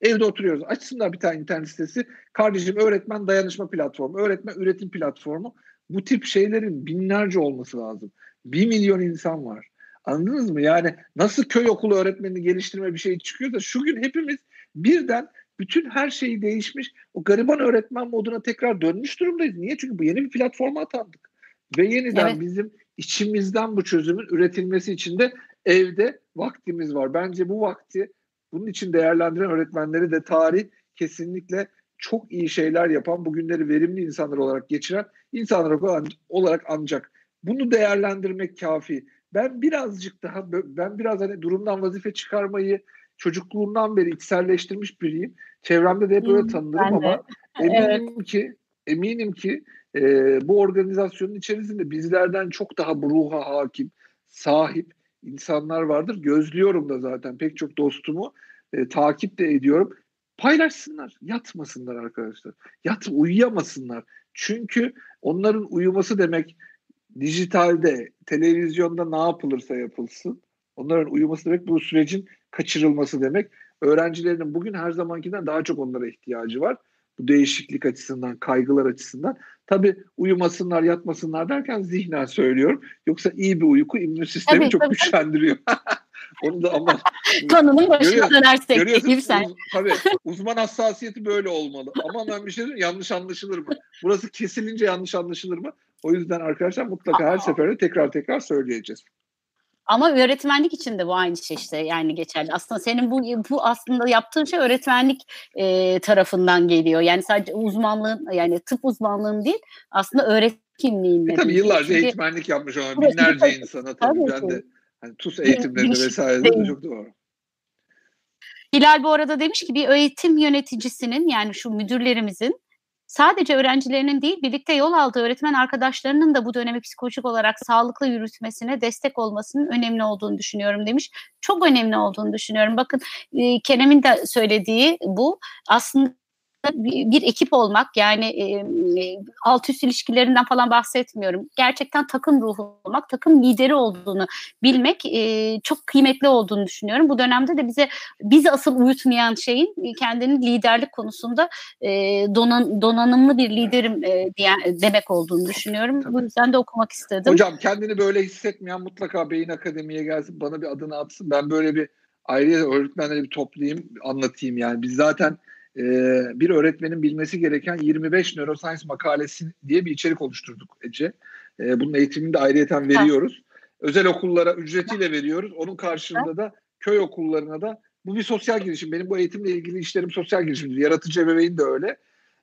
B: Evde oturuyoruz. Açsınlar bir tane internet sitesi. Kardeşim öğretmen dayanışma platformu, öğretmen üretim platformu. Bu tip şeylerin binlerce olması lazım. Bir milyon insan var. Anladınız mı? Yani nasıl köy okulu öğretmenini geliştirme bir şey çıkıyor da şu gün hepimiz birden bütün her şeyi değişmiş. O gariban öğretmen moduna tekrar dönmüş durumdayız. Niye? Çünkü bu yeni bir platforma atandık. Ve yeniden evet. bizim içimizden bu çözümün üretilmesi için de evde vaktimiz var. Bence bu vakti bunun için değerlendiren öğretmenleri de tarih kesinlikle çok iyi şeyler yapan, bugünleri verimli insanlar olarak geçiren insanlar olarak ancak bunu değerlendirmek kafi. Ben birazcık daha ben biraz hani durumdan vazife çıkarmayı çocukluğumdan beri içselleştirmiş biriyim. Çevremde de hep öyle tanınırım ama eminim evet. ki eminim ki e, bu organizasyonun içerisinde bizlerden çok daha bu ruha hakim, sahip insanlar vardır. Gözlüyorum da zaten pek çok dostumu e, takip de ediyorum. Paylaşsınlar, yatmasınlar arkadaşlar. Yat uyuyamasınlar. Çünkü onların uyuması demek dijitalde, televizyonda ne yapılırsa yapılsın. Onların uyuması demek bu sürecin kaçırılması demek. Öğrencilerinin bugün her zamankinden daha çok onlara ihtiyacı var. Bu değişiklik açısından, kaygılar açısından. Tabii uyumasınlar, yatmasınlar derken zihnen söylüyorum. Yoksa iyi bir uyku immün sistemi tabii, çok tabii. güçlendiriyor. Onu da ama
A: konunun başına dönersek
B: sen. Uz, tabii uzman hassasiyeti böyle olmalı. Ama ben bir şey diyeyim yanlış anlaşılır mı? Burası kesilince yanlış anlaşılır mı? O yüzden arkadaşlar mutlaka her seferinde tekrar tekrar söyleyeceğiz.
A: Ama öğretmenlik için de bu aynı şey işte yani geçerli. Aslında senin bu bu aslında yaptığın şey öğretmenlik e, tarafından geliyor. Yani sadece uzmanlığın yani tıp uzmanlığın değil aslında öğret kimliğinle.
B: E tabii yıllarca Çünkü, eğitmenlik yapmış olan binlerce insana tabii, tabii ben de hani TUS eğitimlerinde vesaire de çok doğru.
A: Hilal bu arada demiş ki bir eğitim yöneticisinin yani şu müdürlerimizin sadece öğrencilerinin değil birlikte yol aldığı öğretmen arkadaşlarının da bu dönemi psikolojik olarak sağlıklı yürütmesine destek olmasının önemli olduğunu düşünüyorum demiş. Çok önemli olduğunu düşünüyorum. Bakın Kerem'in de söylediği bu aslında bir ekip olmak yani e, alt üst ilişkilerinden falan bahsetmiyorum. Gerçekten takım ruhu olmak, takım lideri olduğunu bilmek e, çok kıymetli olduğunu düşünüyorum. Bu dönemde de bize bizi asıl uyutmayan şeyin kendinin liderlik konusunda e, donan, donanımlı bir liderim e, demek olduğunu düşünüyorum. Tabii. Bu yüzden de okumak istedim.
B: Hocam kendini böyle hissetmeyen mutlaka Beyin Akademi'ye gelsin bana bir adını atsın. Ben böyle bir ayrıca öğretmenleri bir toplayayım anlatayım yani. Biz zaten e, bir öğretmenin bilmesi gereken 25 neuroscience makalesi diye bir içerik oluşturduk Ece. E, bunun eğitimini de ayrıyeten veriyoruz. Özel okullara ücretiyle veriyoruz. Onun karşılığında da köy okullarına da bu bir sosyal girişim. Benim bu eğitimle ilgili işlerim sosyal girişimdir. Yaratıcı ebeveyn de öyle.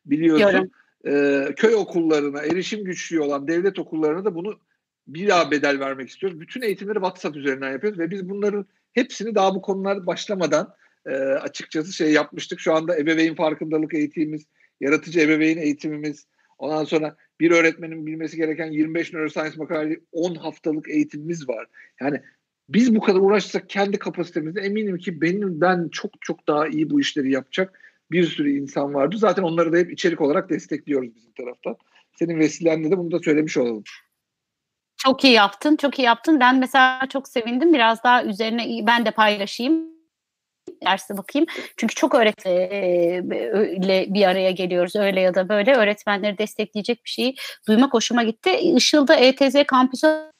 B: Biliyorsun. E, köy okullarına erişim güçlüğü olan devlet okullarına da bunu bir daha bedel vermek istiyoruz. Bütün eğitimleri WhatsApp üzerinden yapıyoruz ve biz bunların hepsini daha bu konular başlamadan e, açıkçası şey yapmıştık. Şu anda ebeveyn farkındalık eğitimimiz, yaratıcı ebeveyn eğitimimiz, ondan sonra bir öğretmenin bilmesi gereken 25 neuroscience makaleli 10 haftalık eğitimimiz var. Yani biz bu kadar uğraşsak kendi kapasitemizde eminim ki benim ben çok çok daha iyi bu işleri yapacak bir sürü insan vardı. Zaten onları da hep içerik olarak destekliyoruz bizim taraftan. Senin vesilenle de bunu da söylemiş olalım.
A: Çok iyi yaptın, çok iyi yaptın. Ben mesela çok sevindim. Biraz daha üzerine ben de paylaşayım derse bakayım. Çünkü çok öğretmenle bir araya geliyoruz öyle ya da böyle. Öğretmenleri destekleyecek bir şeyi duymak hoşuma gitti. Işıl'da ETZ kampüsü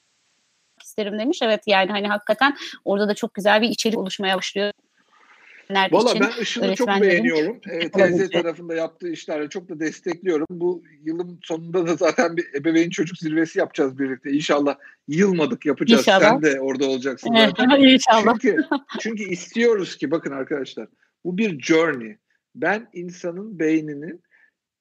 A: isterim demiş. Evet yani hani hakikaten orada da çok güzel bir içerik oluşmaya başlıyor.
B: Valla ben Işıl'ı çok beğeniyorum. E, TZ tarafında yaptığı işlerle çok da destekliyorum. Bu yılın sonunda da zaten bir ebeveyn çocuk zirvesi yapacağız birlikte. İnşallah yılmadık yapacağız. İnşallah. Sen de orada olacaksın.
A: İnşallah.
B: Çünkü, çünkü istiyoruz ki bakın arkadaşlar bu bir journey. Ben insanın beyninin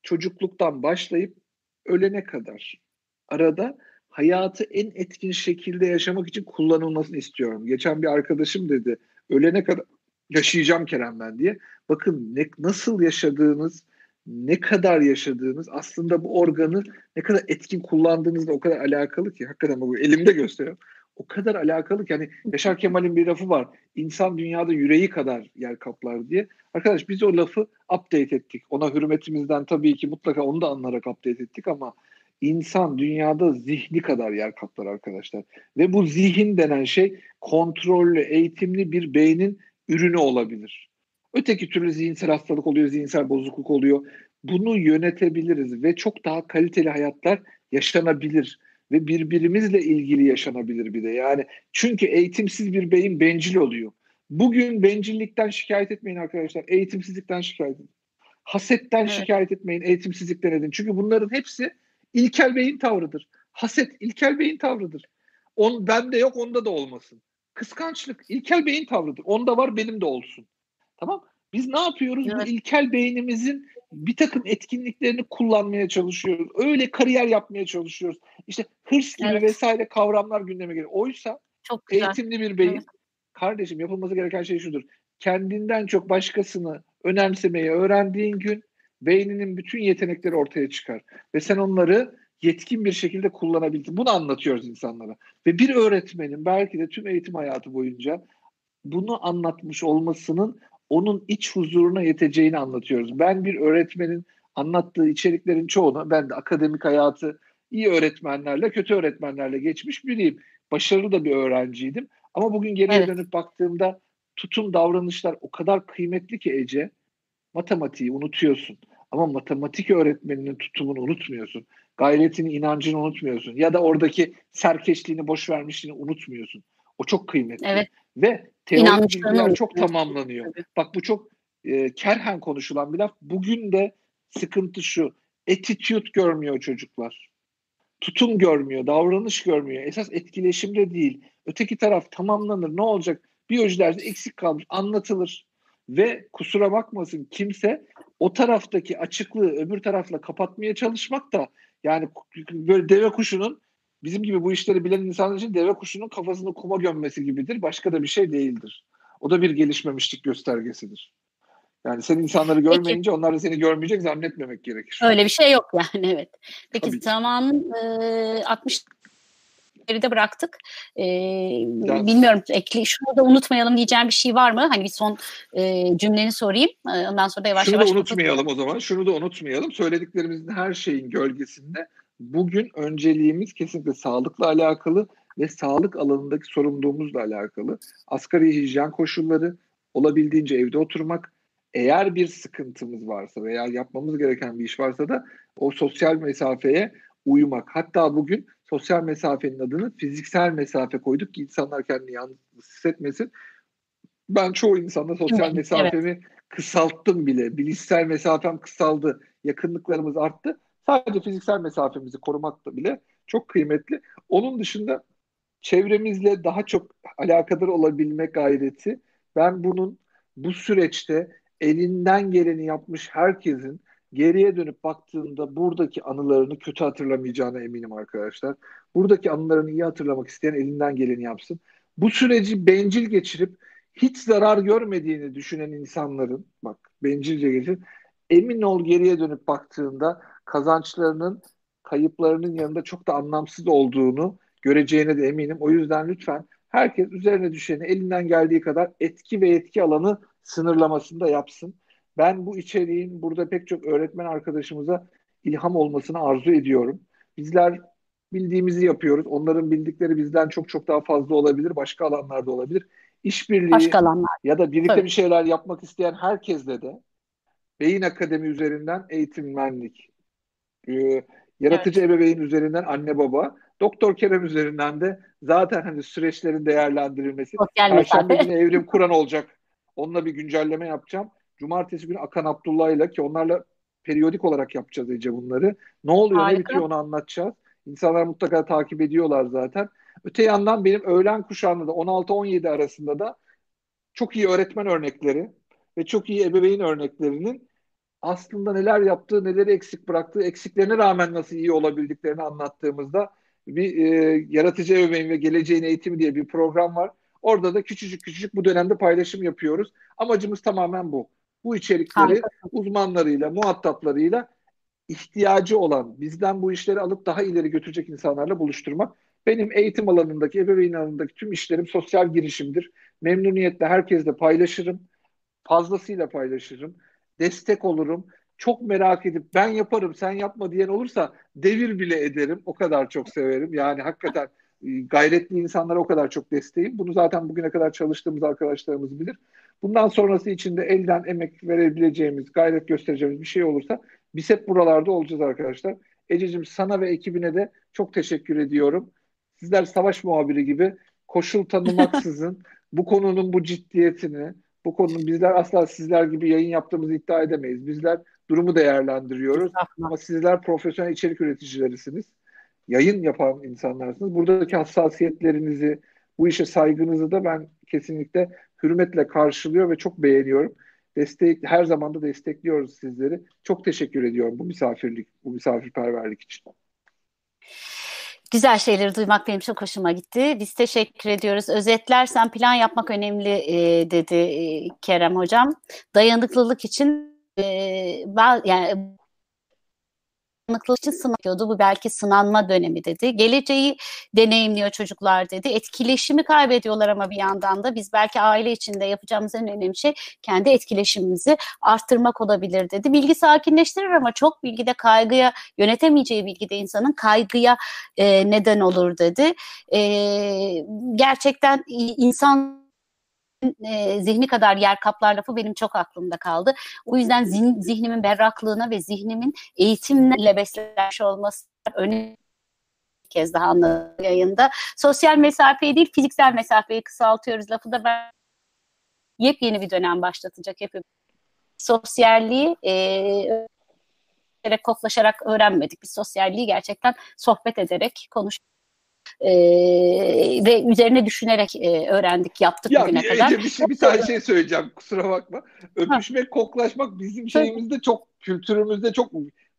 B: çocukluktan başlayıp ölene kadar arada hayatı en etkin şekilde yaşamak için kullanılmasını istiyorum. Geçen bir arkadaşım dedi ölene kadar yaşayacağım Kerem ben diye. Bakın ne, nasıl yaşadığınız, ne kadar yaşadığınız aslında bu organı ne kadar etkin kullandığınızla o kadar alakalı ki hakikaten bu elimde gösteriyor. O kadar alakalı ki hani Yaşar Kemal'in bir lafı var. İnsan dünyada yüreği kadar yer kaplar diye. Arkadaş biz o lafı update ettik. Ona hürmetimizden tabii ki mutlaka onu da anlarak update ettik ama insan dünyada zihni kadar yer kaplar arkadaşlar. Ve bu zihin denen şey kontrollü, eğitimli bir beynin ürünü olabilir. Öteki türlü zihinsel hastalık oluyor, zihinsel bozukluk oluyor. Bunu yönetebiliriz ve çok daha kaliteli hayatlar yaşanabilir ve birbirimizle ilgili yaşanabilir bir de. Yani çünkü eğitimsiz bir beyin bencil oluyor. Bugün bencillikten şikayet etmeyin arkadaşlar. Eğitimsizlikten şikayet edin. Hasetten evet. şikayet etmeyin, eğitimsizlikten edin. Çünkü bunların hepsi ilkel beyin tavrıdır. Haset ilkel beyin tavrıdır. On bende yok, onda da olmasın. Kıskançlık ilkel beyin tavrıdır. Onda var benim de olsun. Tamam? Biz ne yapıyoruz? Evet. Bu ilkel beynimizin bir takım etkinliklerini kullanmaya çalışıyoruz. Öyle kariyer yapmaya çalışıyoruz. İşte hırs gibi evet. vesaire kavramlar gündeme geliyor. Oysa Çok güzel. eğitimli bir beyin evet. kardeşim yapılması gereken şey şudur. Kendinden çok başkasını önemsemeyi öğrendiğin gün beyninin bütün yetenekleri ortaya çıkar. Ve sen onları yetkin bir şekilde kullanabildi. Bunu anlatıyoruz insanlara. Ve bir öğretmenin belki de tüm eğitim hayatı boyunca bunu anlatmış olmasının onun iç huzuruna yeteceğini anlatıyoruz. Ben bir öğretmenin anlattığı içeriklerin çoğunu, ben de akademik hayatı iyi öğretmenlerle, kötü öğretmenlerle geçmiş biriyim. Başarılı da bir öğrenciydim. Ama bugün geriye evet. dönüp baktığımda tutum davranışlar o kadar kıymetli ki Ece. Matematiği unutuyorsun. Ama matematik öğretmeninin tutumunu unutmuyorsun gayretini, inancını unutmuyorsun. Ya da oradaki serkeşliğini, boş vermişliğini unutmuyorsun. O çok kıymetli. Evet. Ve teorik bilgiler çok tamamlanıyor. Tabii. Bak bu çok e, kerhen konuşulan bir laf. Bugün de sıkıntı şu. Attitude görmüyor çocuklar. Tutum görmüyor, davranış görmüyor. Esas etkileşimde değil. Öteki taraf tamamlanır. Ne olacak? Biyoloji dersi eksik kalmış. Anlatılır. ve kusura bakmasın kimse o taraftaki açıklığı öbür tarafla kapatmaya çalışmak da yani böyle deve kuşunun bizim gibi bu işleri bilen insanlar için deve kuşunun kafasını kuma gömmesi gibidir. Başka da bir şey değildir. O da bir gelişmemişlik göstergesidir. Yani sen insanları görmeyince Peki. onlar da seni görmeyecek zannetmemek gerekir.
A: Öyle bir şey yok yani evet. Peki Tabii zamanın e, 60 geride bıraktık. E, bilmiyorum ekli şunu da unutmayalım diyeceğim bir şey var mı? Hani bir son e, cümleni sorayım. E, ondan sonra da yavaş
B: şunu
A: yavaş.
B: Şunu da unutmayalım o zaman. Şunu da unutmayalım. Söylediklerimizin her şeyin gölgesinde bugün önceliğimiz kesinlikle sağlıkla alakalı ve sağlık alanındaki sorumluluğumuzla alakalı. Asgari hijyen koşulları, olabildiğince evde oturmak, eğer bir sıkıntımız varsa veya yapmamız gereken bir iş varsa da o sosyal mesafeye uymak. Hatta bugün sosyal mesafenin adını fiziksel mesafe koyduk ki insanlar kendini yalnız hissetmesin. Ben çoğu insanda sosyal evet, mesafemi evet. kısalttım bile. Bilişsel mesafem kısaldı. Yakınlıklarımız arttı. Sadece fiziksel mesafemizi korumak da bile çok kıymetli. Onun dışında çevremizle daha çok alakadar olabilme gayreti. Ben bunun bu süreçte elinden geleni yapmış herkesin geriye dönüp baktığında buradaki anılarını kötü hatırlamayacağına eminim arkadaşlar. Buradaki anılarını iyi hatırlamak isteyen elinden geleni yapsın. Bu süreci bencil geçirip hiç zarar görmediğini düşünen insanların bak bencilce geçirip emin ol geriye dönüp baktığında kazançlarının kayıplarının yanında çok da anlamsız olduğunu göreceğine de eminim. O yüzden lütfen herkes üzerine düşeni elinden geldiği kadar etki ve etki alanı sınırlamasını da yapsın. Ben bu içeriğin burada pek çok öğretmen arkadaşımıza ilham olmasını arzu ediyorum. Bizler bildiğimizi yapıyoruz. Onların bildikleri bizden çok çok daha fazla olabilir. Başka alanlarda olabilir. İşbirliği başka alanlar. ya da birlikte Tabii. bir şeyler yapmak isteyen herkesle de Beyin Akademi üzerinden eğitimmenlik, e, yaratıcı evet. ebeveyn üzerinden anne baba, Doktor Kerem üzerinden de zaten hani süreçlerin değerlendirilmesi. Perşembe günü Evrim Kur'an olacak. Onunla bir güncelleme yapacağım. Cumartesi günü Akan Abdullah ile ki onlarla periyodik olarak yapacağız Ece bunları. Ne oluyor Harika. ne bitiyor onu anlatacağız. İnsanlar mutlaka takip ediyorlar zaten. Öte yandan benim öğlen kuşağında da 16-17 arasında da çok iyi öğretmen örnekleri ve çok iyi ebeveyn örneklerinin aslında neler yaptığı, neleri eksik bıraktığı, eksiklerine rağmen nasıl iyi olabildiklerini anlattığımızda bir e, yaratıcı ebeveyn ve geleceğin eğitimi diye bir program var. Orada da küçücük küçücük bu dönemde paylaşım yapıyoruz. Amacımız tamamen bu. Bu içerikleri Harika. uzmanlarıyla, muhataplarıyla ihtiyacı olan, bizden bu işleri alıp daha ileri götürecek insanlarla buluşturmak. Benim eğitim alanındaki, ebeveyn alanındaki tüm işlerim sosyal girişimdir. Memnuniyetle herkesle paylaşırım. Fazlasıyla paylaşırım. Destek olurum. Çok merak edip ben yaparım sen yapma diyen olursa devir bile ederim. O kadar çok severim. Yani hakikaten gayretli insanlara o kadar çok desteğim. Bunu zaten bugüne kadar çalıştığımız arkadaşlarımız bilir. Bundan sonrası için de elden emek verebileceğimiz, gayret göstereceğimiz bir şey olursa biz hep buralarda olacağız arkadaşlar. Ececiğim sana ve ekibine de çok teşekkür ediyorum. Sizler savaş muhabiri gibi koşul tanımaksızın bu konunun bu ciddiyetini, bu konunun bizler asla sizler gibi yayın yaptığımızı iddia edemeyiz. Bizler durumu değerlendiriyoruz. Ama sizler profesyonel içerik üreticilerisiniz yayın yapan insanlarsınız. Buradaki hassasiyetlerinizi, bu işe saygınızı da ben kesinlikle hürmetle karşılıyor ve çok beğeniyorum. Destek, her zaman da destekliyoruz sizleri. Çok teşekkür ediyorum bu misafirlik, bu misafirperverlik için.
A: Güzel şeyleri duymak benim çok hoşuma gitti. Biz teşekkür ediyoruz. Özetlersen plan yapmak önemli e, dedi e, Kerem Hocam. Dayanıklılık için e, yani dayanıklılık için sınanıyordu. Bu belki sınanma dönemi dedi. Geleceği deneyimliyor çocuklar dedi. Etkileşimi kaybediyorlar ama bir yandan da biz belki aile içinde yapacağımız en önemli şey kendi etkileşimimizi arttırmak olabilir dedi. Bilgi sakinleştirir ama çok bilgide kaygıya yönetemeyeceği bilgide insanın kaygıya e, neden olur dedi. E, gerçekten insan e, zihni kadar yer kaplar lafı benim çok aklımda kaldı. O yüzden zihn, zihnimin berraklığına ve zihnimin eğitimle beslenmiş olması önemli kez daha anladım yayında. Sosyal mesafeyi değil fiziksel mesafeyi kısaltıyoruz lafı da ben yepyeni bir dönem başlatacak hepimiz. Sosyalliği e, koklaşarak öğrenmedik. Biz sosyalliği gerçekten sohbet ederek, konuş e, ve üzerine düşünerek e, öğrendik, yaptık
B: Ya
A: bugüne
B: bir,
A: kadar.
B: Ece, bir, şey, bir tane şey söyleyeceğim kusura bakma. Öpüşmek, koklaşmak bizim şeyimizde çok kültürümüzde çok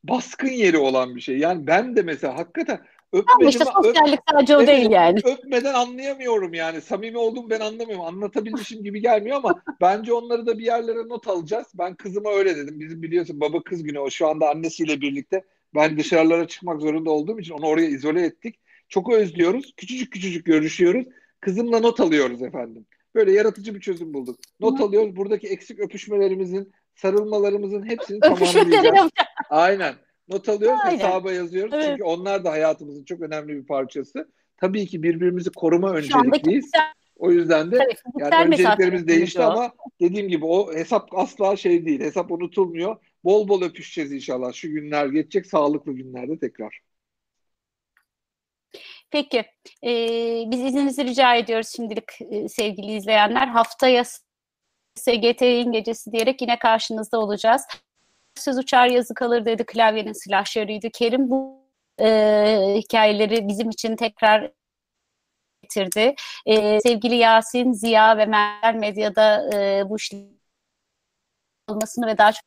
B: baskın yeri olan bir şey. Yani ben de mesela hakikaten
A: Ama
B: öpmedim,
A: işte
B: öp-
A: sosyallik sadece o
B: Evet,
A: değil yani.
B: öpmeden anlayamıyorum yani. Samimi olduğumu ben anlamıyorum. Anlatabilmişim gibi gelmiyor ama bence onları da bir yerlere not alacağız. Ben kızıma öyle dedim. Bizim biliyorsun baba kız günü o şu anda annesiyle birlikte. Ben dışarılara çıkmak zorunda olduğum için onu oraya izole ettik. Çok özlüyoruz. Küçücük küçücük görüşüyoruz. Kızımla not alıyoruz efendim. Böyle yaratıcı bir çözüm bulduk. Not
A: Hı.
B: alıyoruz. Buradaki eksik öpüşmelerimizin, sarılmalarımızın hepsini tamamlayacağız. Aynen. Not alıyoruz,
A: Aynen.
B: hesaba yazıyoruz.
A: Evet.
B: Çünkü onlar da hayatımızın çok önemli bir parçası. Tabii ki birbirimizi koruma öncelikliyiz. O yüzden de
A: tabii,
B: yani önceliklerimiz değişti ama dediğim gibi o hesap asla şey değil. Hesap unutulmuyor. Bol bol öpüşeceğiz inşallah. Şu günler geçecek, sağlıklı günlerde tekrar.
A: Peki, e, biz izninizi rica ediyoruz şimdilik e, sevgili izleyenler. Haftaya SGT'nin gecesi diyerek yine karşınızda olacağız. Söz uçar yazı kalır dedi klavyenin silahşörüydü. Kerim bu e, hikayeleri bizim için tekrar getirdi. E, sevgili Yasin, Ziya ve Mermer Medya'da e, bu işlerin olmasını ve daha çok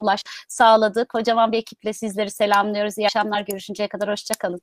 A: ulaş sağladı. Kocaman bir ekiple sizleri selamlıyoruz. İyi akşamlar. Görüşünceye kadar hoşçakalın.